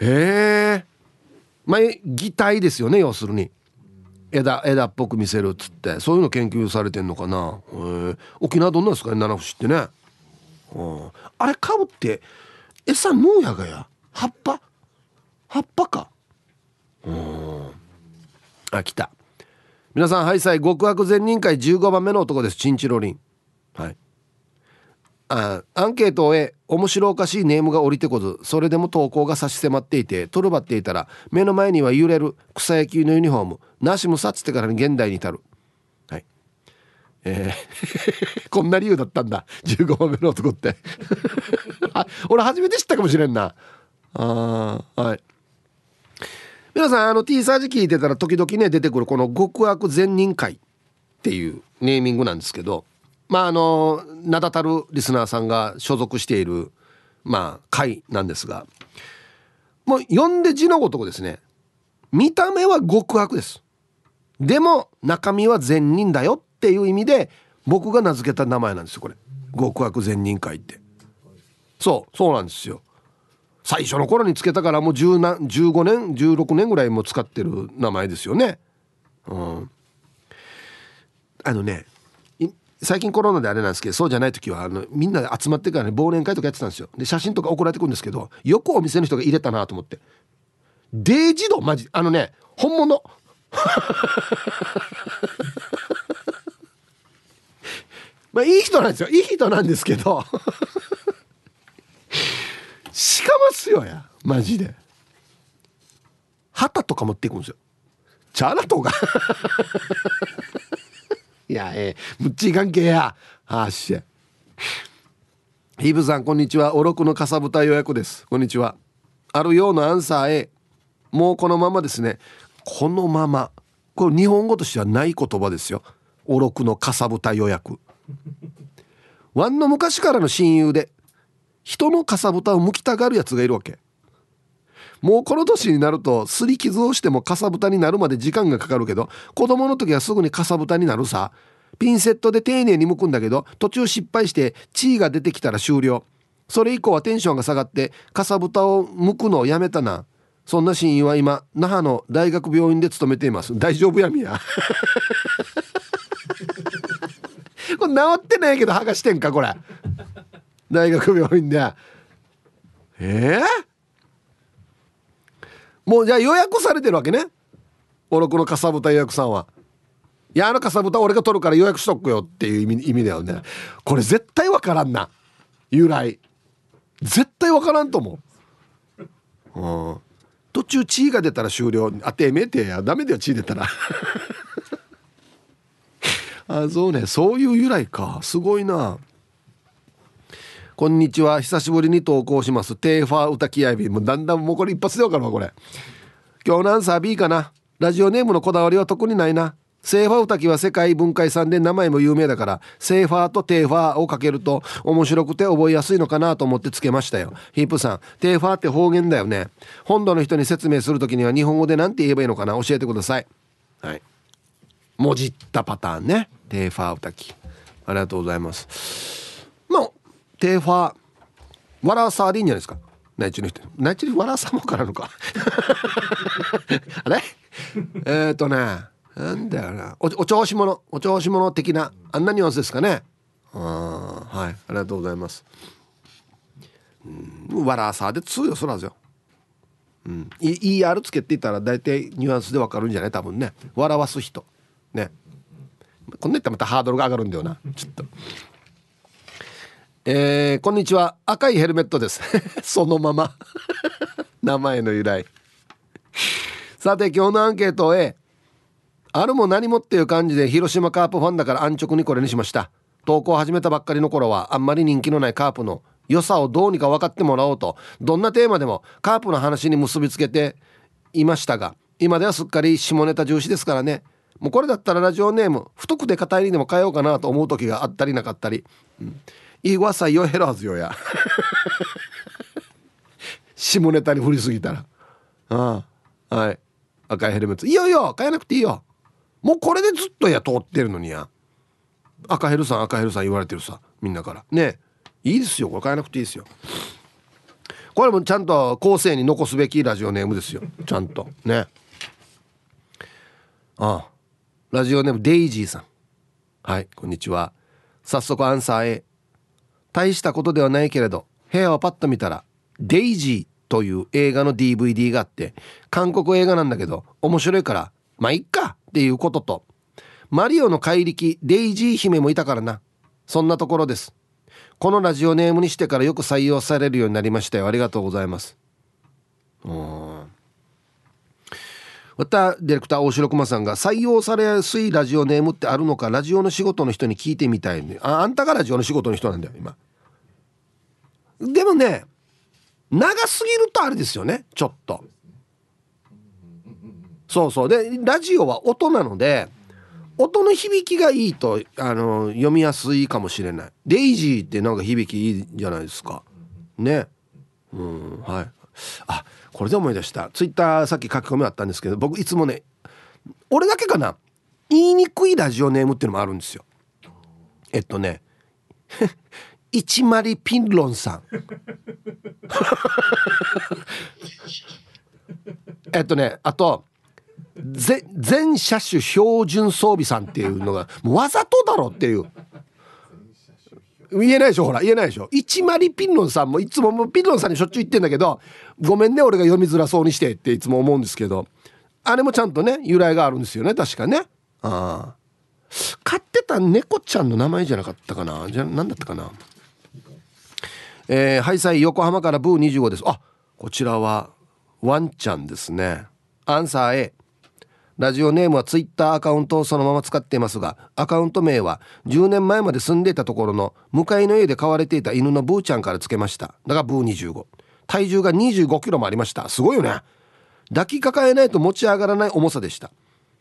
え。まあ擬態ですよね要するに。枝枝っぽく見せるっつって。そういうの研究されてんのかな。沖縄どんなんですかね七節ってね。あれ買うって餌農やがや。葉っぱ？葉っぱか。うん。あ来た。皆さんハイサイ極悪善人会15番目の男です。チンチロリン。はい。あアンケートを終え面白おかしいネームが降りてこずそれでも投稿が差し迫っていてトルバっていたら目の前には揺れる草野球のユニフォームなしもさっつってからに現代に至る。はい。えー こんな理由だったんだ。15番目の男って。俺初めて知ったかもしれんな。あはい。皆さんあの T サージ聞いてたら時々ね出てくるこの極悪善人会っていうネーミングなんですけどまああの名だたるリスナーさんが所属しているまあ会なんですがもう読んで字のごとくですね見た目は極悪です。でも中身は善人だよっていう意味で僕が名付けた名前なんですよこれ。極悪善人会って。そうそうなんですよ。最初の頃につけたからもう10何15年16年ぐらいも使ってる名前ですよね。うん。あのね最近コロナであれなんですけどそうじゃない時はあのみんなで集まってからね忘年会とかやってたんですよ。で写真とか送られてくるんですけどよくお店の人が入れたなと思って。デイジドマジ。あのね本物。まあいい人なんですよ。いい人なんですけど。しかますよやマジで。旗とか持っていくんですよ。チャラとか。いやええ。むっちい関係や。あっしヒブさんこんにちは。おろくのかさぶた予約です。こんにちは。あるようなアンサー A もうこのままですね。このまま。これ日本語としてはない言葉ですよ。おろくのかさぶた予約。ワンの昔からの親友で。人のかさぶたを剥きたがるやつがいるわけ。もうこの年になるとすり傷をしてもかさぶたになるまで時間がかかるけど子供の時はすぐにかさぶたになるさ。ピンセットで丁寧に剥くんだけど途中失敗して血が出てきたら終了。それ以降はテンションが下がってかさぶたを剥くのをやめたな。そんな親友は今那覇の大学病院で勤めています。大丈夫やみや。これ治ってないけど剥がしてんかこれ。大学病院で。ええー？もうじゃあ予約されてるわけね。俺このかさぶた予約さんは。いやあのかさぶた俺が取るから予約しとくよっていう意味意味だよね。これ絶対わからんな。由来。絶対わからんと思う、うん、途中血が出たら終了。あてめえてや。ダメだよ血出たら。あそうね。そういう由来か。すごいな。こんにちは。久しぶりに投稿します。テーファー歌きやびもうだんだんもうこれ一発でわかるわこれ。今日のアンサー B かな。ラジオネームのこだわりは特にないな。セーファー歌きは世界文化遺産で名前も有名だからセーファーとテーファーをかけると面白くて覚えやすいのかなと思ってつけましたよ。ヒープさんテーファーって方言だよね。本土の人に説明する時には日本語で何て言えばいいのかな？教えてください。はい。もじったパターンね。テーファー歌きありがとうございます。テーファーわらさでいいんじゃないですか？内地の人。内地にわらさもからのか。あれ？えっとねなんだよな。おお調子者お調子者的なあんなニュアンスですかね？あはい。ありがとうございます。うんわらさで通よそらずよ。うん、ER つけていたら大体ニュアンスでわかるんじゃない？多分ね。笑わす人。ね。こんな言ったらまたハードルが上がるんだよな。ちょっと。えー、こんにちは。赤いヘルメットです。そのまま。名前の由来。さて今日のアンケート A あるも何もっていう感じで広島カープファンだから安直にこれにしました。投稿始めたばっかりの頃はあんまり人気のないカープの良さをどうにか分かってもらおうとどんなテーマでもカープの話に結びつけていましたが今ではすっかり下ネタ重視ですからね。もうこれだったらラジオネーム太くて硬いにでも変えようかなと思う時があったりなかったり、うん。いわさよへらずよや。下ネタに振りすぎたら。ああはい。赤いヘルメット。いいよいいよ。変えなくていいよ。もうこれでずっとや通ってるのにや。赤ヘルさん赤ヘルさん言われてるさ。みんなから。ねいいですよ。これ変えなくていいですよ。これもちゃんと後世に残すべきラジオネームですよ。ちゃんと。ねああ。ラジオネームデイジーさん。はいこんにちは。早速アンサー A 大したことではないけれど部屋をパッと見たら「デイジー」という映画の DVD があって韓国映画なんだけど面白いからまあいっかっていうこととマリオの怪力デイジー姫もいたからな。そんなところです。このラジオネームにしてからよく採用されるようになりましたよ。ありがとうございます。うんまたディレクター大城駒さんが採用されやすいラジオネームってあるのかラジオの仕事の人に聞いてみたいああんたがラジオの仕事の人なんだよ今。でもね長すぎるとあれですよねちょっと。そうそう。でラジオは音なので音の響きがいいとあの読みやすいかもしれない。デイジーってなんか響きいいじゃないですか。ね。うんはい。あこれで思い出した。ツイッターさっき書き込みあったんですけど僕いつもね俺だけかな言いにくいラジオネームっていうのもあるんですよ。えっとね一マリピンロンさん。えっとねあと全車種標準装備さんっていうのがもうわざとだろっていう。言えないでしょほら言えないでしょ。一マリピンロンさんもいつももうピンロンさんにしょっちゅう言ってんだけどごめんね俺が読みづらそうにしてっていつも思うんですけど。あれもちゃんとね由来があるんですよね確かね。ああ。飼ってた猫ちゃんの名前じゃなかったかな。じゃ何だったかな。えー、ハイサイ横浜からブー25です。あこちらはワンちゃんですね。アンサー A ラジオネームはツイッターアカウントをそのまま使っていますがアカウント名は10年前まで住んでいたところの向かいの家で飼われていた犬のブーちゃんからつけました。だがブー25体重が25キロもありました。すごいよね。抱きかかえないと持ち上がらない重さでした。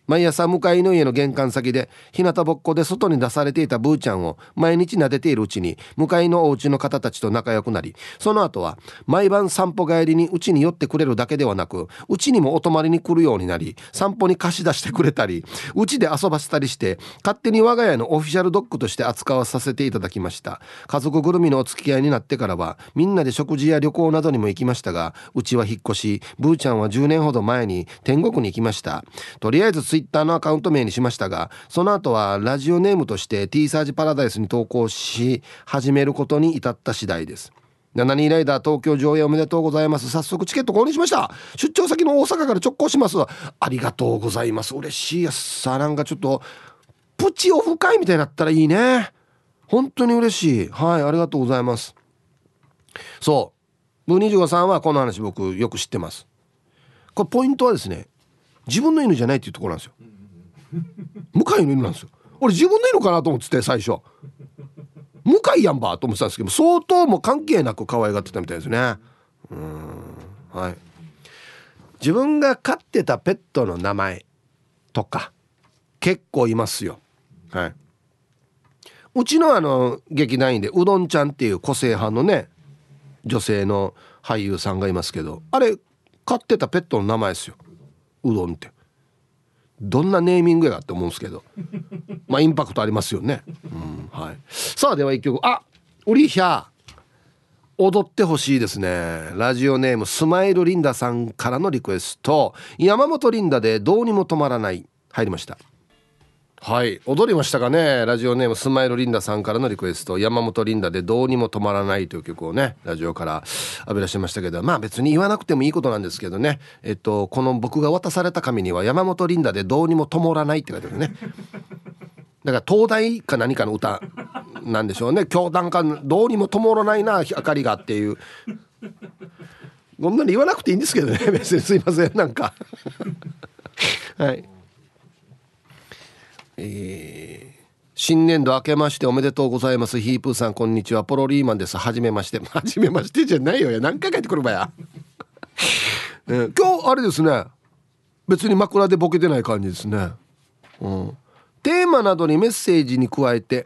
毎朝向かいの家の玄関先で日向ぼっこで外に出されていたブーちゃんを毎日撫でているうちに向かいのお家の方たちと仲良くなりその後は毎晩散歩帰りにうちに寄ってくれるだけではなくうちにもお泊まりに来るようになり散歩に貸し出してくれたりうちで遊ばせたりして勝手に我が家のオフィシャルドッグとして扱わさせていただきました。家族ぐるみのお付き合いになってからはみんなで食事や旅行などにも行きましたがうちは引っ越しブーちゃんは10年ほど前に天国に行きました。とりあえずツイッターのアカウント名にしましたがその後はラジオネームとして T サージパラダイスに投稿し始めることに至った次第です。7人ライダー東京上映おめでとうございます。早速チケット購入しました。出張先の大阪から直行します。ありがとうございます。嬉しいやさなんかちょっとプチオフ会みたいになったらいいね。本当に嬉しい。はいありがとうございます。そう。ブー25さんはこの話僕よく知ってます。これポイントはですね自分の犬じゃないっていうところなんですよ。向井の犬なんですよ。俺自分の犬かなと思ってて最初。向井やんばと思ってたんですけど相当も関係なく可愛がってたみたいですね。うん。はい。自分が飼ってたペットの名前とか結構いますよ。はい。うちのあの劇団員でうどんちゃんっていう個性派のね女性の俳優さんがいますけどあれ飼ってたペットの名前ですよ。うどんって。どんなネーミングやって思うんですけど。まあインパクトありますよね、うんはい、さあでは一曲。あウリヒャ踊ってほしいですね。ラジオネームスマイルリンダさんからのリクエスト。山本リンダでどうにも止まらない。入りましたはい。踊りましたかね。ラジオネームスマイルリンダさんからのリクエスト。山本リンダでどうにも止まらないという曲をねラジオから浴び出しましたけど。まあ別に言わなくてもいいことなんですけどね。えっとこの僕が渡された紙には山本リンダでどうにも止まらないって書いてあるね。だから東大か何かの歌なんでしょうね。教団かどうにも止まらないな明かりがっていう。こんなに言わなくていいんですけどね。別にすいません。なんか。はい。えー、新年度明けましておめでとうございます。ヒープーさんこんにちは。ポロリーマンです。はじめまして。はじめましてじゃないよ。や何回帰ってくるばや、えー、今日あれですね。別に枕でボケてない感じですね。うん。テーマなどにメッセージに加えて、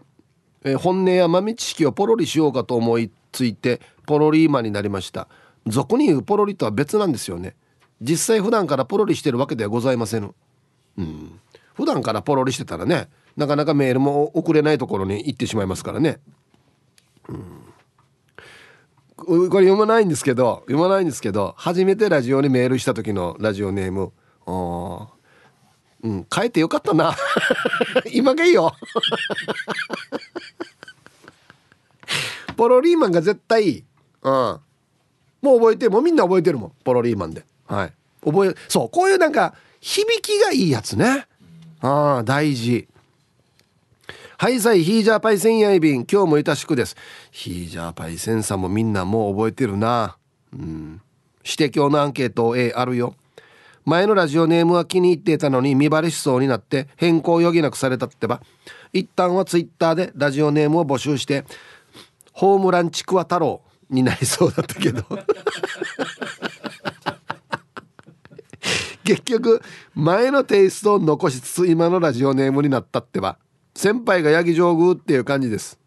えー、本音や豆知識をポロリしようかと思いついてポロリーマンになりました。俗に言うポロリとは別なんですよね。実際普段からポロリしてるわけではございませんうん。普段からポロリしてたらねなかなかメールも送れないところに行ってしまいますからね。うん、これ読まないんですけど読まないんですけど初めてラジオにメールした時のラジオネーム。うん変えてよかったな。今がいいよ。ポロリーマンが絶対うん。もう覚えてもうみんな覚えてるもん。ポロリーマンで。はい。覚えそうこういうなんか響きがいいやつね。ああ大事。はいさいヒージャーパイセンやいびん今日もいたしくです。ヒージャーパイセンさんもみんなもう覚えてるな。うん。指摘のアンケート A あるよ。前のラジオネームは気に入っていたのに見バレしそうになって変更を余儀なくされたってば。一旦はツイッターでラジオネームを募集してホームランちくわ太郎になりそうだったけど。結局前のテイストを残しつつ今のラジオネームになったってば先輩がヤギ上宮っていう感じです。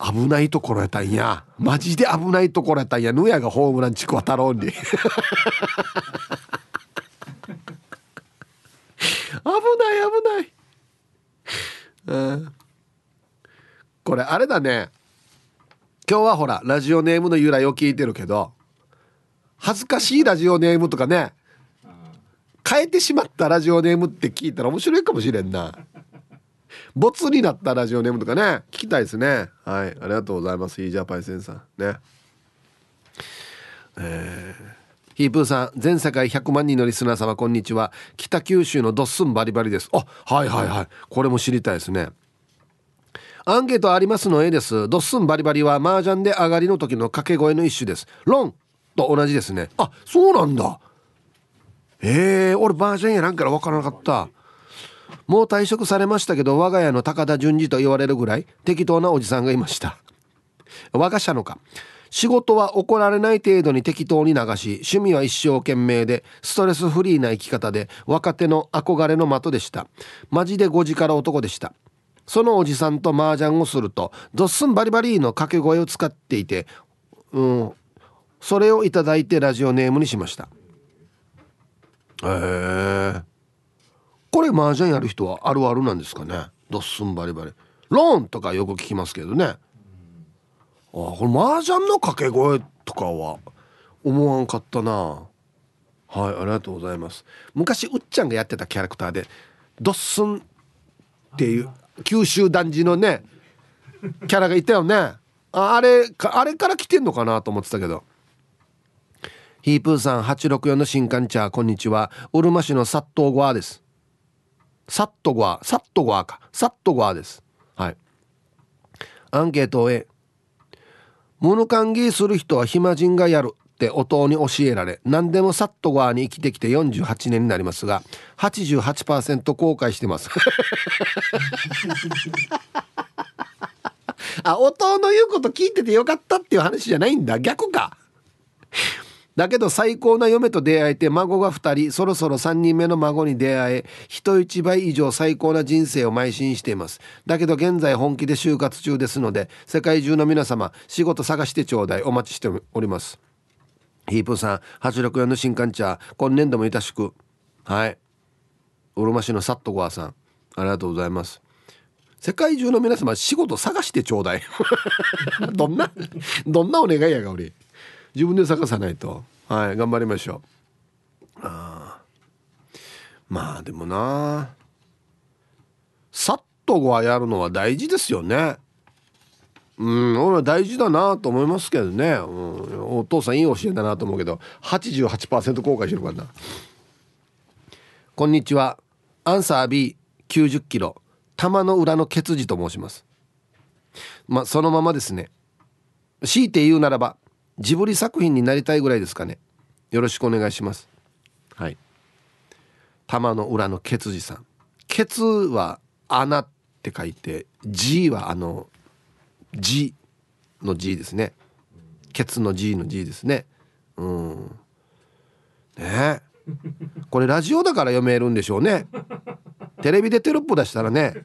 危ないところやったんや。マジで危ないところやったんや。ぬやがホームランちくわ太郎に。危ない危ない。うん。これあれだね。今日はほらラジオネームの由来を聞いてるけど恥ずかしいラジオネームとかね。変えてしまったラジオネームって聞いたら面白いかもしれんな。ボツになったラジオネームとかね。聞きたいですね。はい。ありがとうございます。イージャーパイセンさん。ね。えー、ヒープーさん全世界100万人のリスナー様こんにちは。北九州のドッスンバリバリです。あはいはいはい。これも知りたいですね。アンケートありますの A です。ドッスンバリバリは麻雀で上がりの時の掛け声の一種です。ロンと同じですね。あそうなんだ。えー、俺バージョンやらんから分からなかった。もう退職されましたけど我が家の高田純次と言われるぐらい適当なおじさんがいました。我が社のか。仕事は怒られない程度に適当に流し趣味は一生懸命でストレスフリーな生き方で若手の憧れの的でした。マジで5時から男でした。そのおじさんと麻雀をするとドッスンバリバリの掛け声を使っていてうんそれをいただいてラジオネームにしました。えこれ麻雀やる人はあるあるなんですかね？ドッスンバリバリローンとかよく聞きますけどね。あこれ麻雀の掛け声とかは思わんかったな。はいありがとうございます。昔うっちゃんがやってたキャラクターでドッスンっていう九州男児のねキャラがいたよね。あれあれから来てんのかなと思ってたけど。ヒープーさん864の新刊茶こんにちは。うるま市のサットーゴアです。サットゴアサットゴアか。サットゴアです。はい。アンケートを A 物歓迎する人は暇人がやるって音に教えられ何でもサットゴアに生きてきて48年になりますが88%後悔してます。あ音の言うこと聞いててよかったっていう話じゃないんだ。逆か。だけど最高な嫁と出会えて孫が2人そろそろ3人目の孫に出会え人一倍以上最高な人生を邁進しています。だけど現在本気で就活中ですので世界中の皆様仕事探してちょうだい。お待ちしております。ヒープさん864の新刊茶今年度もいたしく。はい。うるま市のサットゴアさんありがとうございます。世界中の皆様仕事探してちょうだい。どんなどんなお願いやが俺。自分で探さないと。はい頑張りましょう。あまあでもな。さっとはやるのは大事ですよね。うん俺は大事だなと思いますけどね、うん、お父さんいい教えだなと思うけど。88%後悔してるからな。こんにちは。アンサー B90 キロ。玉の裏のケツジと申します。まあそのままですね。強いて言うならばジブリ作品になりたいぐらいですかね。よろしくお願いします。はい。玉の裏のケツジさん。ケツは穴って書いて G はあの G の G ですね。ケツの G の G ですね。うん。ね。これラジオだから読めるんでしょうね。テレビでテロップ出したらね。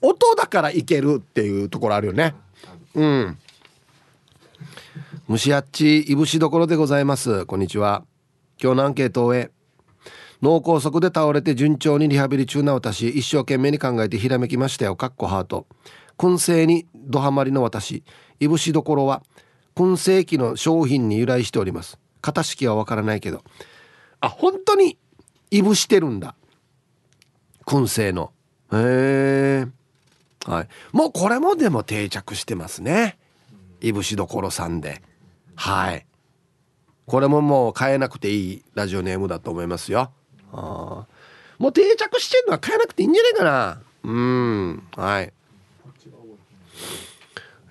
音だからいけるっていうところあるよねうん。蒸しあっちいぶしどころでございます。こんにちは。今日のアンケートを終え脳梗塞で倒れて順調にリハビリ中な私一生懸命に考えてひらめきましたよ。かっこハート。燻製にドハマりの私いぶしどころは燻製機の商品に由来しております。型式はわからないけど。あ本当にいぶしてるんだ。燻製の。へえはい。もうこれもでも定着してますね。いぶしどころさんで。はい。これももう変えなくていいラジオネームだと思いますよ。あもう定着してるのは変えなくていいんじゃないかな。うん。はい。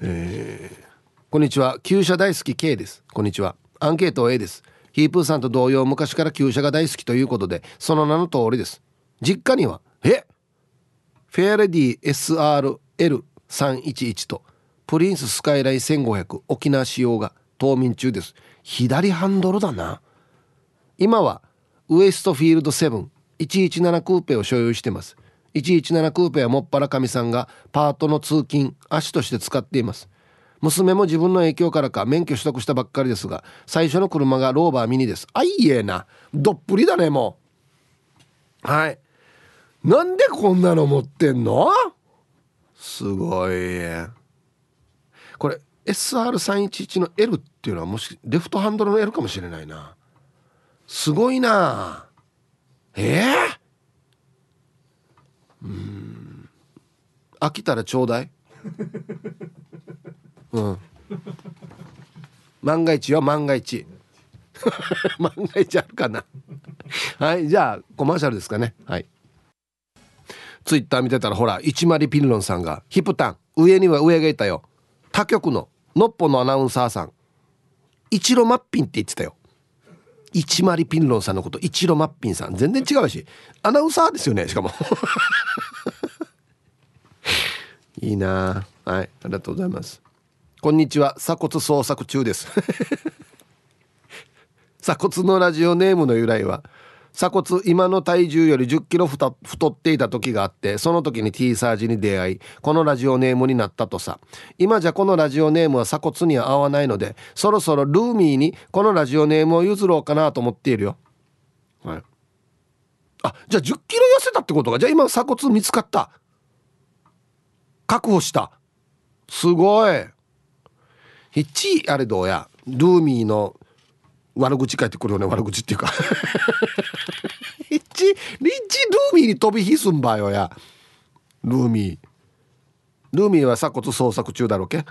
えー、こんにちは。旧車大好き K です。こんにちは。アンケート A です。ヒープーさんと同様昔から旧車が大好きということでその名の通りです。実家にはえ？フェアレディ SRL311 とプリンススカイライン1500沖縄仕様が冬眠中です。左ハンドルだな。今はウエストフィールド7117クーペを所有してます。117クーペはもっぱらかみさんがパートの通勤足として使っています。娘も自分の影響からか免許取得したばっかりですが最初の車がローバーミニです。あいえな。どっぷりだねもう。はい。なんでこんなの持ってんの？すごい。これ SR311 の L っていうのはもしレフトハンドルの L かもしれないな。すごいな。え？えー、うん。飽きたらちょうだい。うん。万が一よ万が一。万が一あるかな。はいじゃあコマーシャルですかね。はい。ツイッター見てたらほら一丸ピンロンさんがヒップタン上には上がいたよ。他局ののっぽのアナウンサーさん。一路マッピンって言ってたよ。一丸ピンロンさんのこと一路マッピンさん。全然違うし。アナウンサーですよねしかも。いいなはいありがとうございます。こんにちは。鎖骨捜索中です。鎖骨のラジオネームの由来は鎖骨今の体重より1 0キロ太っていた時があってその時に T サージに出会いこのラジオネームになったとさ。今じゃこのラジオネームは鎖骨には合わないのでそろそろルーミーにこのラジオネームを譲ろうかなと思っているよ。はい。あじゃあ1 0キロ痩せたってことか。じゃあ今鎖骨見つかった。確保した。すごい。ヒッチあれどうや。ルーミーの悪口書いてくるよね。悪口っていうか。リッチリッチルーミーに飛び火すんばよや。ルーミー。ルーミーは鎖骨捜索中だろうけ。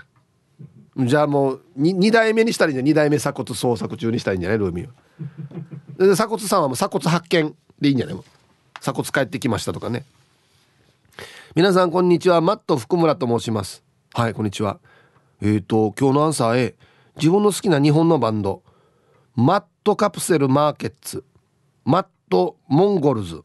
じゃあもう 2, 2代目にしたらいいんじゃ2代目鎖骨捜索中にしたらいいんじゃない？ルーミーは。で鎖骨さんはもう鎖骨発見でいいんじゃない？鎖骨帰ってきましたとかね。皆さんこんにちは。マット福村と申します。はいこんにちは。えっ、ー、と今日のアンサー A 自分の好きな日本のバンド。マットカプセルマーケッツマットモンゴルズ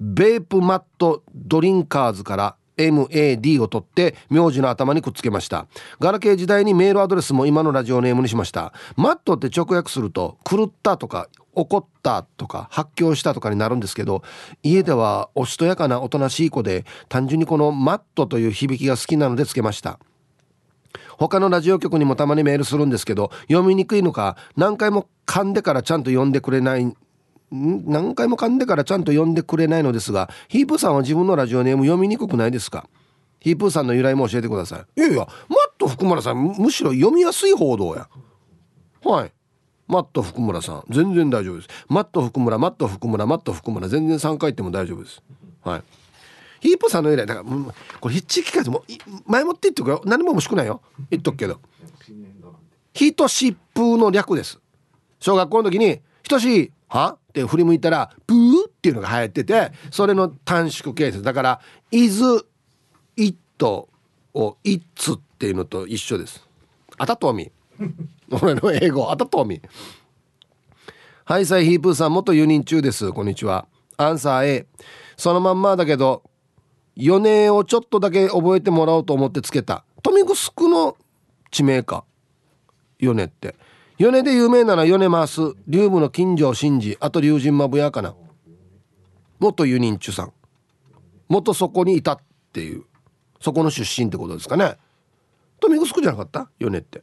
ベープマットドリンカーズから MAD を取って名字の頭にくっつけました。ガラケー時代にメールアドレスも今のラジオネームにしました。マットって直訳すると狂ったとか怒ったとか発狂したとかになるんですけど家ではおしとやかなおとなしい子で単純にこのマットという響きが好きなのでつけました。他のラジオ局にもたまにメールするんですけど読みにくいのか何回も噛んでからちゃんと読んでくれない何回も噛んでからちゃんと読んでくれないのですがヒープさんは自分のラジオネーム読みにくくないですか？ヒープーさんの由来も教えてください。いやいやマット福村さんむしろ読みやすい報道や。はい。マット福村さん。全然大丈夫です。マット福村マット福村マット福村全然3回言っても大丈夫です。はい。ヒープさんの由来だからこれヒッチ聞かずも前もって言ってくよ。何も欲しくないよ。言っとくけど。ヒートシップの略です。小学校の時に「ひとしは?」って振り向いたら「プー」っていうのが流行っててそれの短縮形です。だから「イズ」「イット」を「イッツ」っていうのと一緒です。あたとみ。俺の英語。あたとみ。はいさいヒープーさん。元輸入中です。こんにちは。アンサー A そのまんまだけど4年をちょっとだけ覚えてもらおうと思ってつけた。富城の地名か。米って。米で有名なら米マース竜部の金城真治。あと龍神まぶやかな。元輸人中さん。元そこにいたっていう。そこの出身ってことですかね。富城じゃなかった？米って。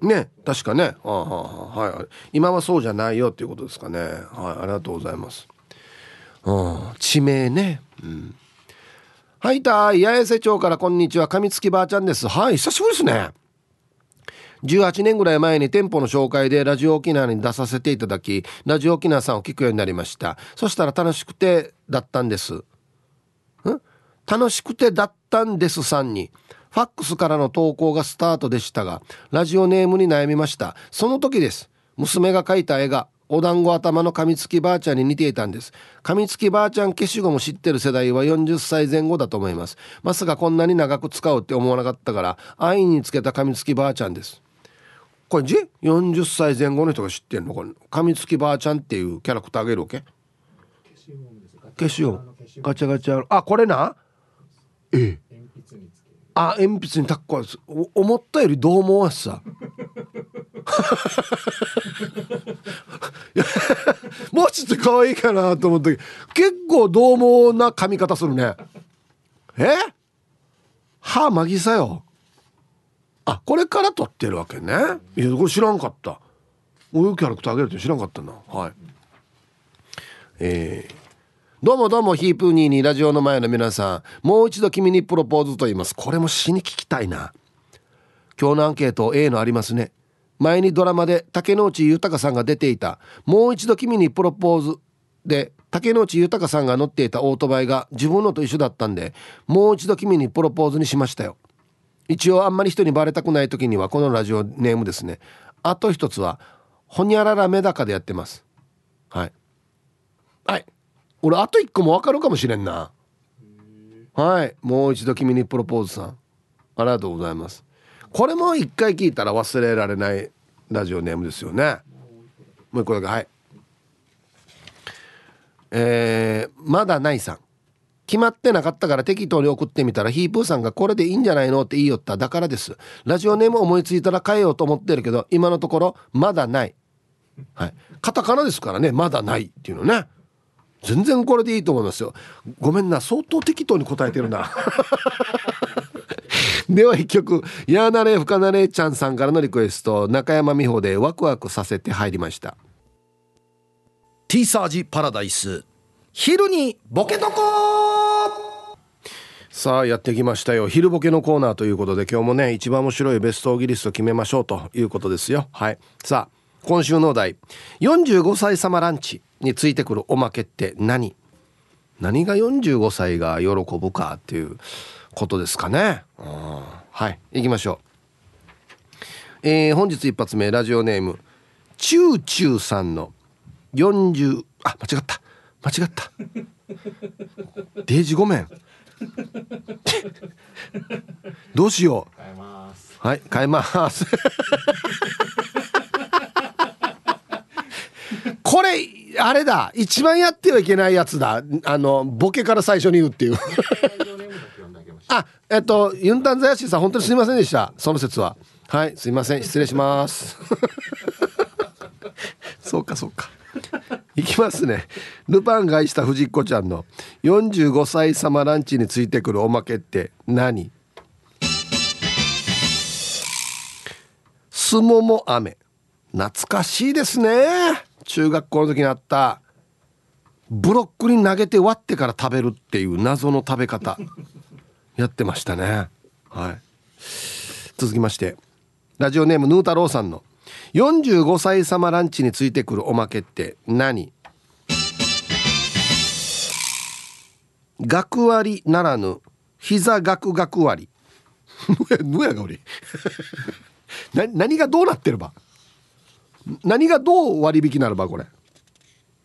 ね確かね。ああはい。今はそうじゃないよっていうことですかね。はいありがとうございます。うん。地名ね。うん。はいた八重瀬町からこんにちは。噛みつきばあちゃんです。はい久しぶりですね。18年ぐらい前に店舗の紹介でラジオ沖縄に出させていただきラジオ沖縄さんを聞くようになりました。そしたら楽しくてだったんです。ん？楽しくてだったんですさんにファックスからの投稿がスタートでしたがラジオネームに悩みました。その時です。娘が描いた絵がお団子頭の噛みつきばあちゃんに似ていたんです。噛みつきばあちゃん消しゴム知ってる世代は40歳前後だと思います。まさかこんなに長く使うって思わなかったから愛につけた噛みつきばあちゃんです。これじ？40歳前後の人が知ってんの？これ。噛みつきばあちゃんっていうキャラクターあげるわけ？消しゴムガチャガチャあこれな？ええ。あ鉛筆にタッコ思ったよりどう思わすさもうちょっと可愛いかなと思ったけど結構どう猛な髪型するね。え？歯まぎさよ。あこれから撮ってるわけね。いやこれ知らんかった。こういうキャラクターあげるって知らんかったな。はい。えー、どうもどうもヒープニーにラジオの前の皆さん。もう一度君にプロポーズと言います。これも死に聞きたいな。今日のアンケート A のありますね。前にドラマで竹野内豊さんが出ていた「もう一度君にプロポーズ」で竹野内豊さんが乗っていたオートバイが自分のと一緒だったんでもう一度君にプロポーズにしましたよ。一応あんまり人にバレたくない時にはこのラジオネームですね。あと一つはほにゃららメダカでやってます。はい。はい。俺あと一個もわかるかもしれんな。はい。もう一度君にプロポーズさん。ありがとうございます。これも一回聞いたら忘れられないラジオネームですよね。もう一個だけはい。えー、まだないさん。決まってなかったから適当に送ってみたらヒープーさんがこれでいいんじゃないのって言いよっただからです。ラジオネーム思いついたら変えようと思ってるけど今のところまだない。はい。カタカナですからねまだないっていうのね。全然これでいいと思いますよ。ごめんな相当適当に答えてるな。では一曲やーなれふかなれちゃんさんからのリクエスト中山美穂でワクワクさせて入りました。ティーサージパラダイス。昼にボケとこさあやってきましたよ。昼ボケのコーナーということで今日もね一番面白いベストオギリスト決めましょうということですよ。はい。さあ今週のお題。45歳様ランチについてくるおまけって何？何が45歳が喜ぶかっていうことですかね。はい行きましょう。えー、本日一発目ラジオネームチューチューさんの40あ間違った。間違った。デージごめん。どうしよう。はい変えますこれあれだ。一番やってはいけないやつだ。あのボケから最初に言うっていう。あえっとユンタンザヤシーさん本当にすいませんでした。その説は。はいすいません。失礼します。そうかそうか。いきますね。ルパンがした藤子ちゃんの45歳様ランチについてくるおまけって何？すもも飴。懐かしいですね中学校の時にあったブロッコリー投げて割ってから食べるっていう謎の食べ方 やってましたね。はい。続きましてラジオネームヌー太郎さんの45歳様ランチについてくるおまけって何？学割ならぬ膝学学割。何がどうなってれば？何がどう割引ならばこれ？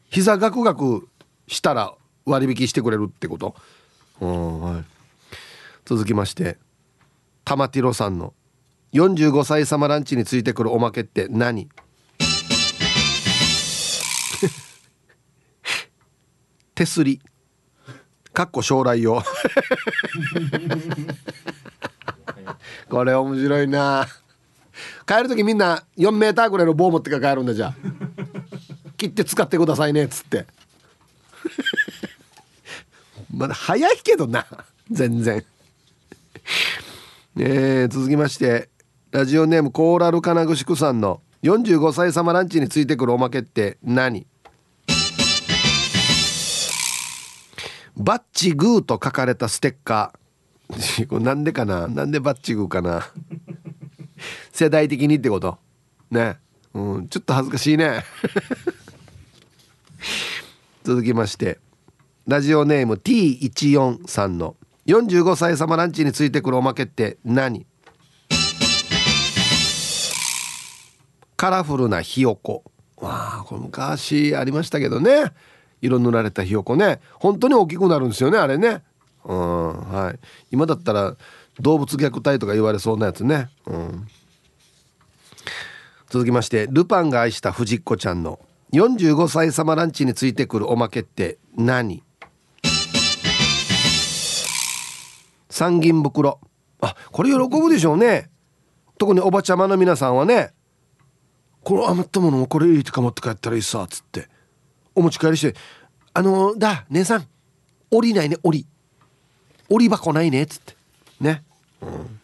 膝ガクガクしたら割引してくれるってこと？はい、続きまして玉ティロさんの45歳様ランチについてくるおまけって何？手すり。かっこ将来用。これ面白いな帰る時みんな4メーターぐらいの棒持ってから帰るんだじゃあ。切って使ってくださいねっつって。まだ早いけどな全然。えー、続きましてラジオネームコーラル金具宿さんの45歳様ランチについてくるおまけって何？バッチグーと書かれたステッカー。これなんでかな？なんでバッチグーかな？世代的にってこと？ね。うん。ちょっと恥ずかしいね。続きまして。ラジオネーム T14 さんの。45歳様ランチについてくるおまけって何？カラフルなひよこ。わあこれ昔ありましたけどね。色塗られたひよこね。本当に大きくなるんですよねあれね。うんはい。今だったら動物虐待とか言われそうなやつね。うん。続きましてルパンが愛した藤子ちゃんの45歳様ランチについてくるおまけって何？三銀袋。あこれ喜ぶでしょうね。特におばちゃまの皆さんはね。この余ったものもこれ入れてか持って帰ったらいいさっつって。お持ち帰りして「あの、だ姉さん。降りないね降り降り箱ないね」っつって。ね、うん、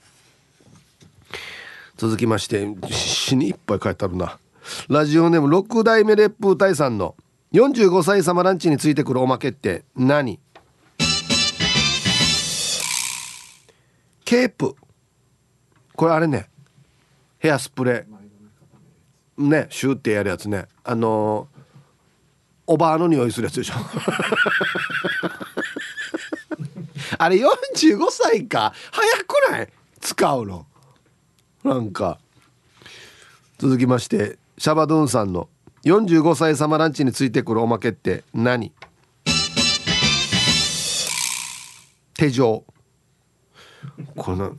続きまして死にいっぱい書いてあるな。ラジオネーム6代目烈風隊さんの45歳様ランチについてくるおまけって何？ケープ。これあれね。ヘアスプレー。ねシューってやるやつね。あのー、おばあの匂いするやつでしょ あれ45歳か。早くない？使うの。なんか。続きましてシャバドゥンさんの45歳様ランチについてくるおまけって何？手錠。この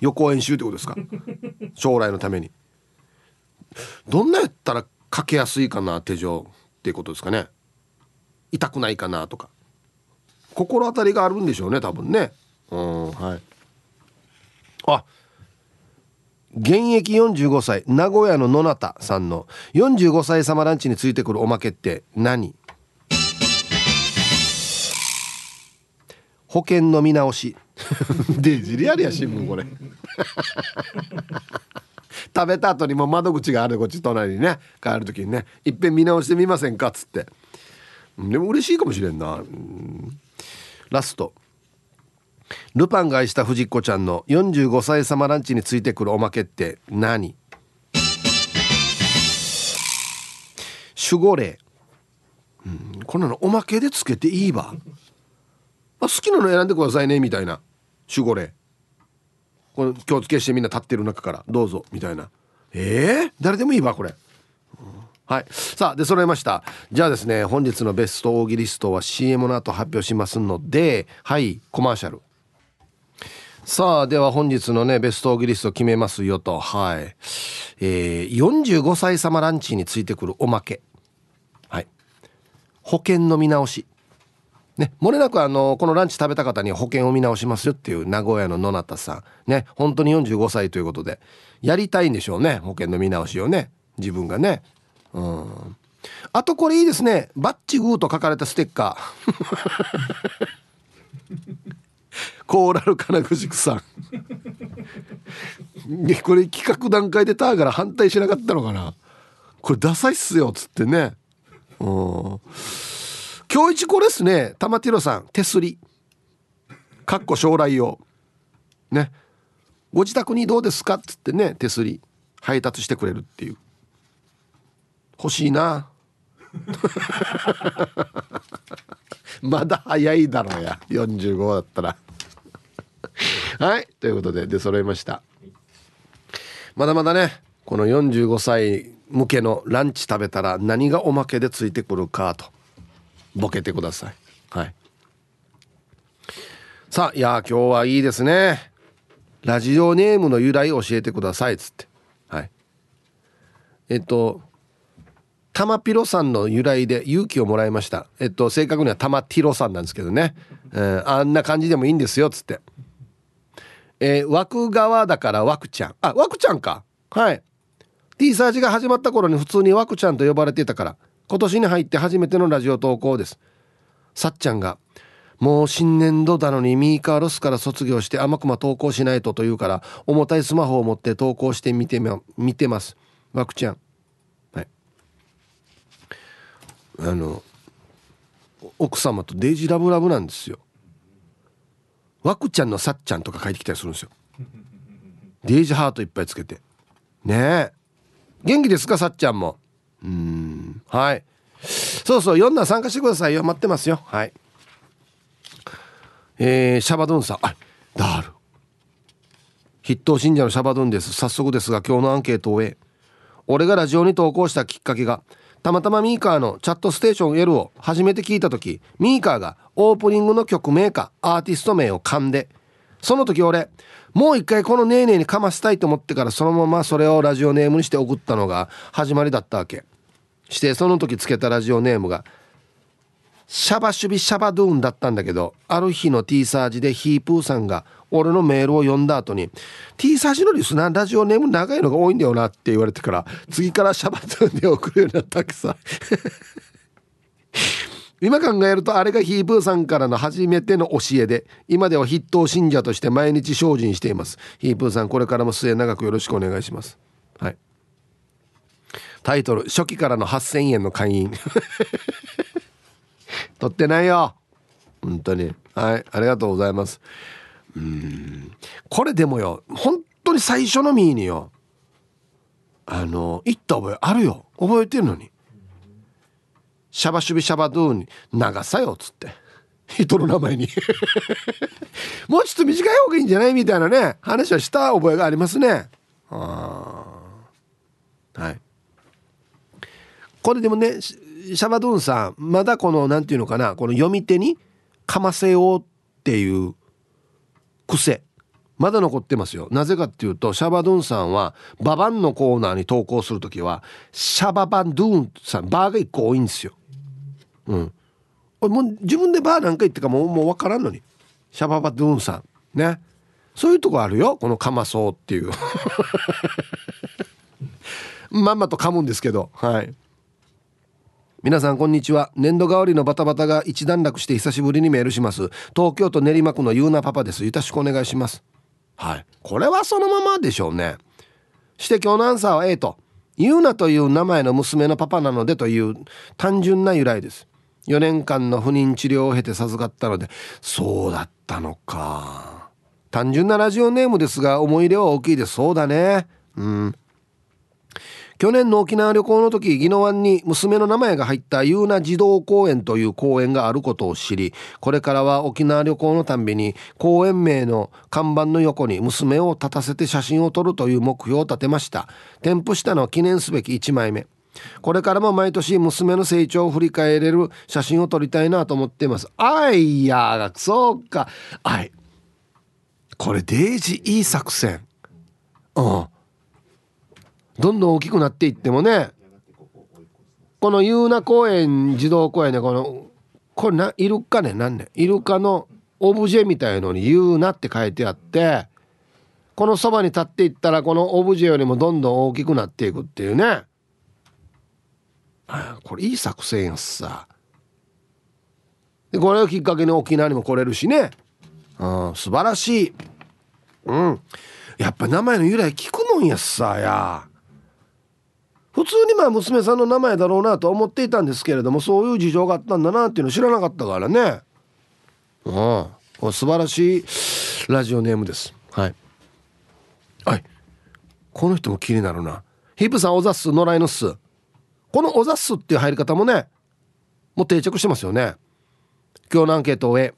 予行演習ってことですか？将来のために。どんなやったらかけやすいかな手錠っていうことですかね。痛くないかなとか。心当たりがあるんでしょうね多分ね。うんはい。あ現役45歳名古屋の野中さんの45歳様ランチについてくるおまけって何？保険の見直し。でじりありや新聞これ。食べた後にも窓口があるこっち隣にね。帰る時にね。いっぺん見直してみませんかっつって。でも嬉しいかもしれんなラスト。ルパンが愛した藤子ちゃんの45歳様ランチについてくるおまけって何？守護霊、うん、こんなのおまけでつけていいわ。あ好きなの選んでくださいねみたいな。守護霊。これ気をつけしてみんな立ってる中からどうぞみたいな。えー、誰でもいいわこれ、はい。さあで揃いました。じゃあですね本日のベストオーギリストは CM の後発表しますのではいコマーシャル。さあでは本日のねベストオーギリスト決めますよと。はい。えー、45歳様ランチについてくるおまけ。はい。保険の見直し。ね、もれなくあのこのランチ食べた方に保険を見直しますよっていう名古屋の野中さん。ね本当に45歳ということでやりたいんでしょうね保険の見直しをね自分がね。うん。あとこれいいですね。バッチグーと書かれたステッカー。コーラル金具塾さん。これ企画段階でターから反対しなかったのかな。これダサいっすよっつってね。うん。今日一これっすね。玉ティロさん。手すり。かっこ将来用。ね。ご自宅にどうですか？っつってね。手すり。配達してくれるっていう。欲しいな。まだ早いだろうや。45だったら。はいということで出揃いました。まだまだねこの45歳向けのランチ食べたら何がおまけでついてくるかとボケてください。はい。さあいや今日はいいですね。ラジオネームの由来教えてくださいっつって。はい。えっと玉ピロさんの由来で勇気をもらいました。えっと正確には玉ティロさんなんですけどね、えー、あんな感じでもいいんですよっつって。えー、枠側だから枠ちゃん。あ枠ちゃんか。はい。T サージが始まった頃に普通に枠ちゃんと呼ばれていたから今年に入って初めてのラジオ投稿です。さっちゃんがもう新年度だのにミーカーロスから卒業して甘くま投稿しないとというから重たいスマホを持って投稿してみてみ見てます。わくちゃんはいあの奥様とデイジラブラブなんですよ。わくちゃんのさっちゃんとか書いてきたりするんですよ。デイジハートいっぱいつけて。ねえ。元気ですかさっちゃんも。うんはい。そうそう読んだら参加してくださいよ。待ってますよ。はい。えー、シャバドゥンさん。あダール。筆頭信者のシャバドゥンです。早速ですが今日のアンケートを終え俺がラジオに投稿したきっかけがたまたまミーカーのチャットステーション L を初めて聞いた時ミーカーがオープニングの曲名かアーティスト名を噛んでその時俺もう一回このネーネーにかましたいと思ってからそのままそれをラジオネームにして送ったのが始まりだったわけ。してその時つけたラジオネームがシャバシュビシャバドゥーンだったんだけどある日の T サージでヒープーさんが俺のメールを読んだ後に T サージのリスナーラジオネーム長いのが多いんだよなって言われてから次からシャバドゥーンで送るようになったわけさ。今考えるとあれがヒープーさんからの初めての教えで今では筆頭信者として毎日精進しています。ヒープーさんこれからも末永くよろしくお願いします。はい。タイトル初期からの8000円の会員。取ってないよ。本当に。はい。ありがとうございます。うん。これでもよ本当に最初のミーによあの言った覚えあるよ。覚えてるのに。シャバシュビシャバドゥーに長さよっつって。人の名前に。もうちょっと短い方がいいんじゃないみたいなね話はした覚えがありますね。あはい。これでもねシャバドゥンさんまだこの何て言うのかなこの読み手にかませようっていう癖まだ残ってますよ。なぜかっていうとシャバドゥンさんはババンのコーナーに投稿する時はシャババンドゥンさんバーが1個多いんですよ。うん。もう自分でバーなんか言ってかもうもう分からんのに。シャババドゥンさん。ね。そういうとこあるよこのかまそうっていう。まんまと噛むんですけど。はい。皆さんこんにちは。年度代わりのバタバタが一段落して久しぶりにメールします。東京都練馬区のゆうなパパです。よろしくお願いします。はい。これはそのままでしょうね。して今日のアンサーは A とゆうなという名前の娘のパパなのでという単純な由来です。4年間の不妊治療を経て授かったのでそうだったのか。単純なラジオネームですが思い入れは大きいです。そうだね。うん去年の沖縄旅行の時宜野湾に娘の名前が入ったユーナ児童公園という公園があることを知りこれからは沖縄旅行のたんびに公園名の看板の横に娘を立たせて写真を撮るという目標を立てました。添付したのは記念すべき1枚目。これからも毎年娘の成長を振り返れる写真を撮りたいなと思っています。あいやそうか。あい。これデージいい作戦。うん。どんどん大きくなっていってもねこのユーナ公園児童公園でこのこれなイルカね何ねイルカのオブジェみたいのに「ユーナ」って書いてあってこのそばに立っていったらこのオブジェよりもどんどん大きくなっていくっていうね。これいい作戦やっさ。でこれをきっかけに沖縄にも来れるしね。うん素晴らしい。うん。やっぱ名前の由来聞くもんやっさや。普通にまあ娘さんの名前だろうなと思っていたんですけれどもそういう事情があったんだなっていうの知らなかったからね。うんこれ素晴らしいラジオネームです。はい。はい。この人も気になるな。ヒップさんおざっす野良犬っす。このおざっすっていう入り方もねもう定着してますよね。今日のアンケートを終え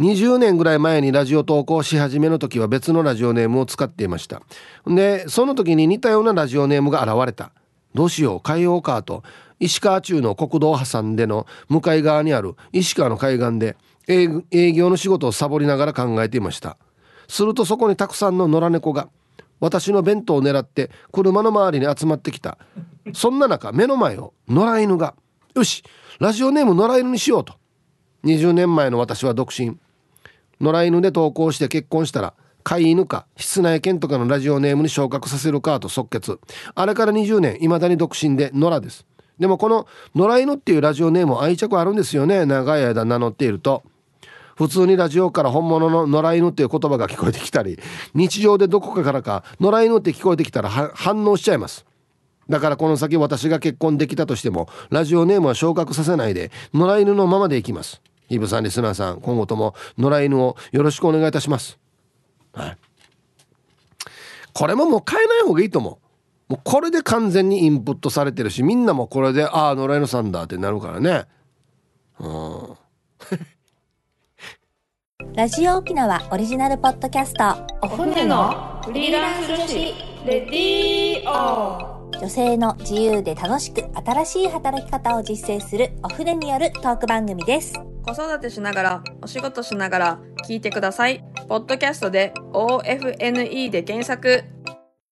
20年ぐらい前にラジオ投稿し始めの時は別のラジオネームを使っていました。でその時に似たようなラジオネームが現れた。どうしよう変えようかと。石川中の国道を挟んでの向かい側にある石川の海岸で営業の仕事をサボりながら考えていました。するとそこにたくさんの野良猫が私の弁当を狙って車の周りに集まってきた。そんな中目の前を野良犬がよしラジオネーム野良犬にしようと。20年前の私は独身。野良犬で投稿して結婚したら飼い犬か室内犬とかのラジオネームに昇格させるかと即決。あれから20年いまだに独身で野良です。でもこの野良犬っていうラジオネーム愛着あるんですよね。長い間名乗っていると。普通にラジオから本物の野良犬っていう言葉が聞こえてきたり日常でどこかからか野良犬って聞こえてきたら反応しちゃいます。だからこの先私が結婚できたとしてもラジオネームは昇格させないで野良犬のままでいきます。イブさんリスナーさん今後とも野良犬をよろしくお願いいたします。はい。これももう変えない方がいいと思う。もうこれで完全にインプットされてるしみんなもこれでああ野良犬さんだってなるからね。うん。ラジオ沖縄オリジナルポッドキャスト。お船のフリーランス女子レディオ女性の自由で楽しく新しい働き方を実践するお船によるトーク番組です。子育てしながらお仕事しながら聞いてくださいポッドキャストで OFNE で検索